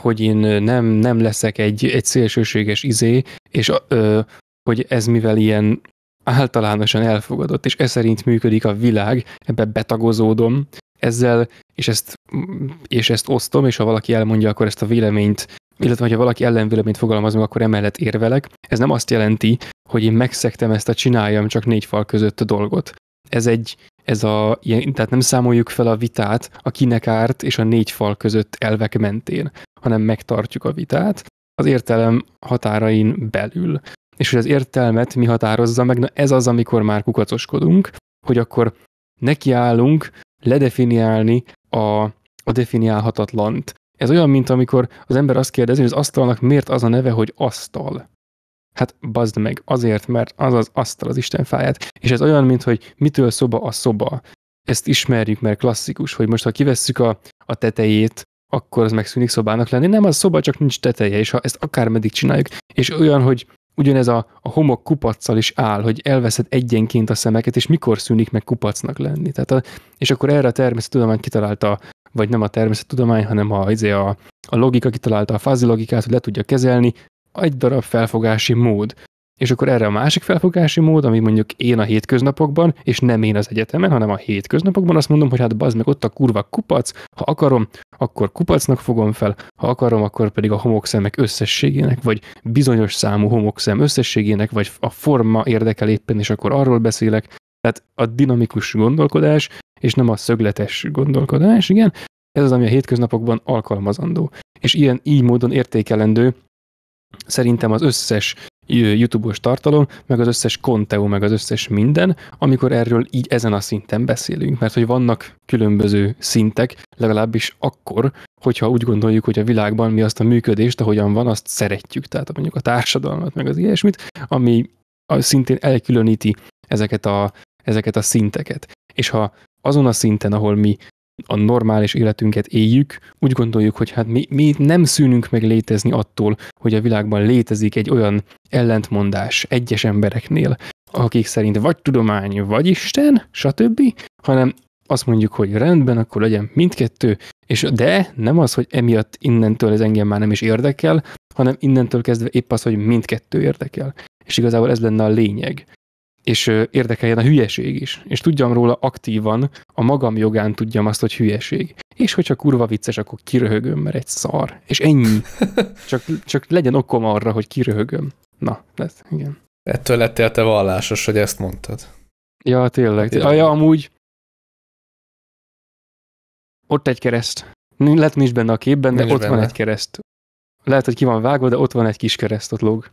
hogy én nem, nem leszek egy, egy szélsőséges izé, és ö, hogy ez mivel ilyen általánosan elfogadott, és ez szerint működik a világ, ebbe betagozódom, ezzel, és ezt, és ezt osztom, és ha valaki elmondja, akkor ezt a véleményt, illetve ha valaki ellenvéleményt fogalmaz meg, akkor emellett érvelek. Ez nem azt jelenti, hogy én megszektem ezt a csináljam csak négy fal között a dolgot. Ez egy, ez a, tehát nem számoljuk fel a vitát a kinek árt és a négy fal között elvek mentén, hanem megtartjuk a vitát az értelem határain belül. És hogy az értelmet mi határozza meg, na ez az, amikor már kukacoskodunk, hogy akkor nekiállunk ledefiniálni a, a definiálhatatlant. Ez olyan, mint amikor az ember azt kérdezi, hogy az asztalnak miért az a neve, hogy asztal. Hát bazd meg, azért, mert az az asztal az Isten fáját. És ez olyan, mint hogy mitől szoba a szoba. Ezt ismerjük, mert klasszikus, hogy most ha kivesszük a, a tetejét, akkor az megszűnik szobának lenni. Nem, az szoba, csak nincs teteje, és ha ezt akármeddig csináljuk. És olyan, hogy ugyanez a, a homok kupaccal is áll, hogy elveszed egyenként a szemeket, és mikor szűnik meg kupacnak lenni. Tehát a, és akkor erre a természettudomány kitalálta, vagy nem a természettudomány, hanem a, izé a, a logika kitalálta a fázi logikát, hogy le tudja kezelni, egy darab felfogási mód. És akkor erre a másik felfogási mód, ami mondjuk én a hétköznapokban, és nem én az egyetemen, hanem a hétköznapokban azt mondom, hogy hát bazd meg ott a kurva kupac, ha akarom, akkor kupacnak fogom fel, ha akarom, akkor pedig a homokszemek összességének, vagy bizonyos számú homokszem összességének, vagy a forma érdekel éppen, és akkor arról beszélek. Tehát a dinamikus gondolkodás, és nem a szögletes gondolkodás, igen, ez az, ami a hétköznapokban alkalmazandó. És ilyen így módon értékelendő szerintem az összes YouTube-os tartalom, meg az összes Conteo, meg az összes minden, amikor erről így ezen a szinten beszélünk, mert hogy vannak különböző szintek, legalábbis akkor, hogyha úgy gondoljuk, hogy a világban mi azt a működést, ahogyan van, azt szeretjük, tehát mondjuk a társadalmat, meg az ilyesmit, ami szintén elkülöníti ezeket a, ezeket a szinteket. És ha azon a szinten, ahol mi a normális életünket éljük, úgy gondoljuk, hogy hát mi, mi nem szűnünk meg létezni attól, hogy a világban létezik egy olyan ellentmondás egyes embereknél, akik szerint vagy tudomány, vagy Isten, stb., hanem azt mondjuk, hogy rendben, akkor legyen mindkettő, és de nem az, hogy emiatt innentől ez engem már nem is érdekel, hanem innentől kezdve épp az, hogy mindkettő érdekel. És igazából ez lenne a lényeg és érdekeljen a hülyeség is, és tudjam róla aktívan, a magam jogán tudjam azt, hogy hülyeség. És hogyha kurva vicces, akkor kiröhögöm, mert egy szar. És ennyi. Csak, csak legyen okom arra, hogy kiröhögöm. Na, lesz, igen. Ettől lettél te vallásos, hogy ezt mondtad. Ja, tényleg. Ja, ja, amúgy ott egy kereszt. Lehet nincs benne a képben, de nincs ott benne. van egy kereszt. Lehet, hogy ki van vágva, de ott van egy kis kereszt, ott lóg.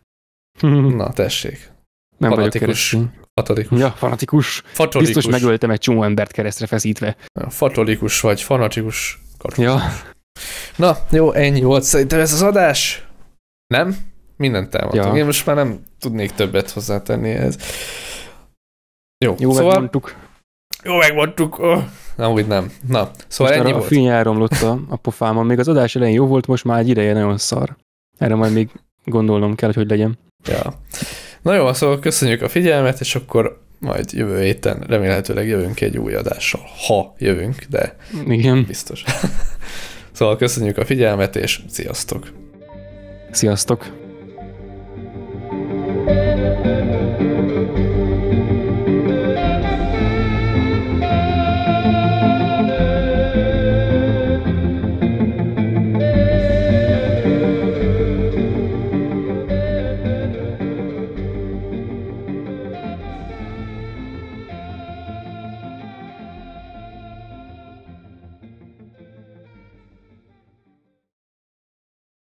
Na, tessék. Nem vagyok keresztény. Fatalikus. Ja, fanatikus. Fatolikus. Biztos megöltem egy csomó embert keresztre feszítve. Ja, fatolikus vagy, fanatikus. Katolikus. Ja. Na, jó, ennyi volt szerintem ez az adás. Nem? Mindent elmondtunk. Ja. Én most már nem tudnék többet hozzátenni ez. Jó, jó szóval... megmondtuk. Jó, megmondtuk. Oh. Nem, úgy nem. Na, szóval most ennyi a volt. A fűny elromlott a, a pofámon. Még az adás elején jó volt, most már egy ideje nagyon szar. Erre majd még gondolnom kell, hogy legyen. Ja. Na jó, szóval köszönjük a figyelmet, és akkor majd jövő héten remélhetőleg jövünk egy új adással, ha jövünk, de Igen. biztos. szóval köszönjük a figyelmet, és sziasztok! Sziasztok! thank you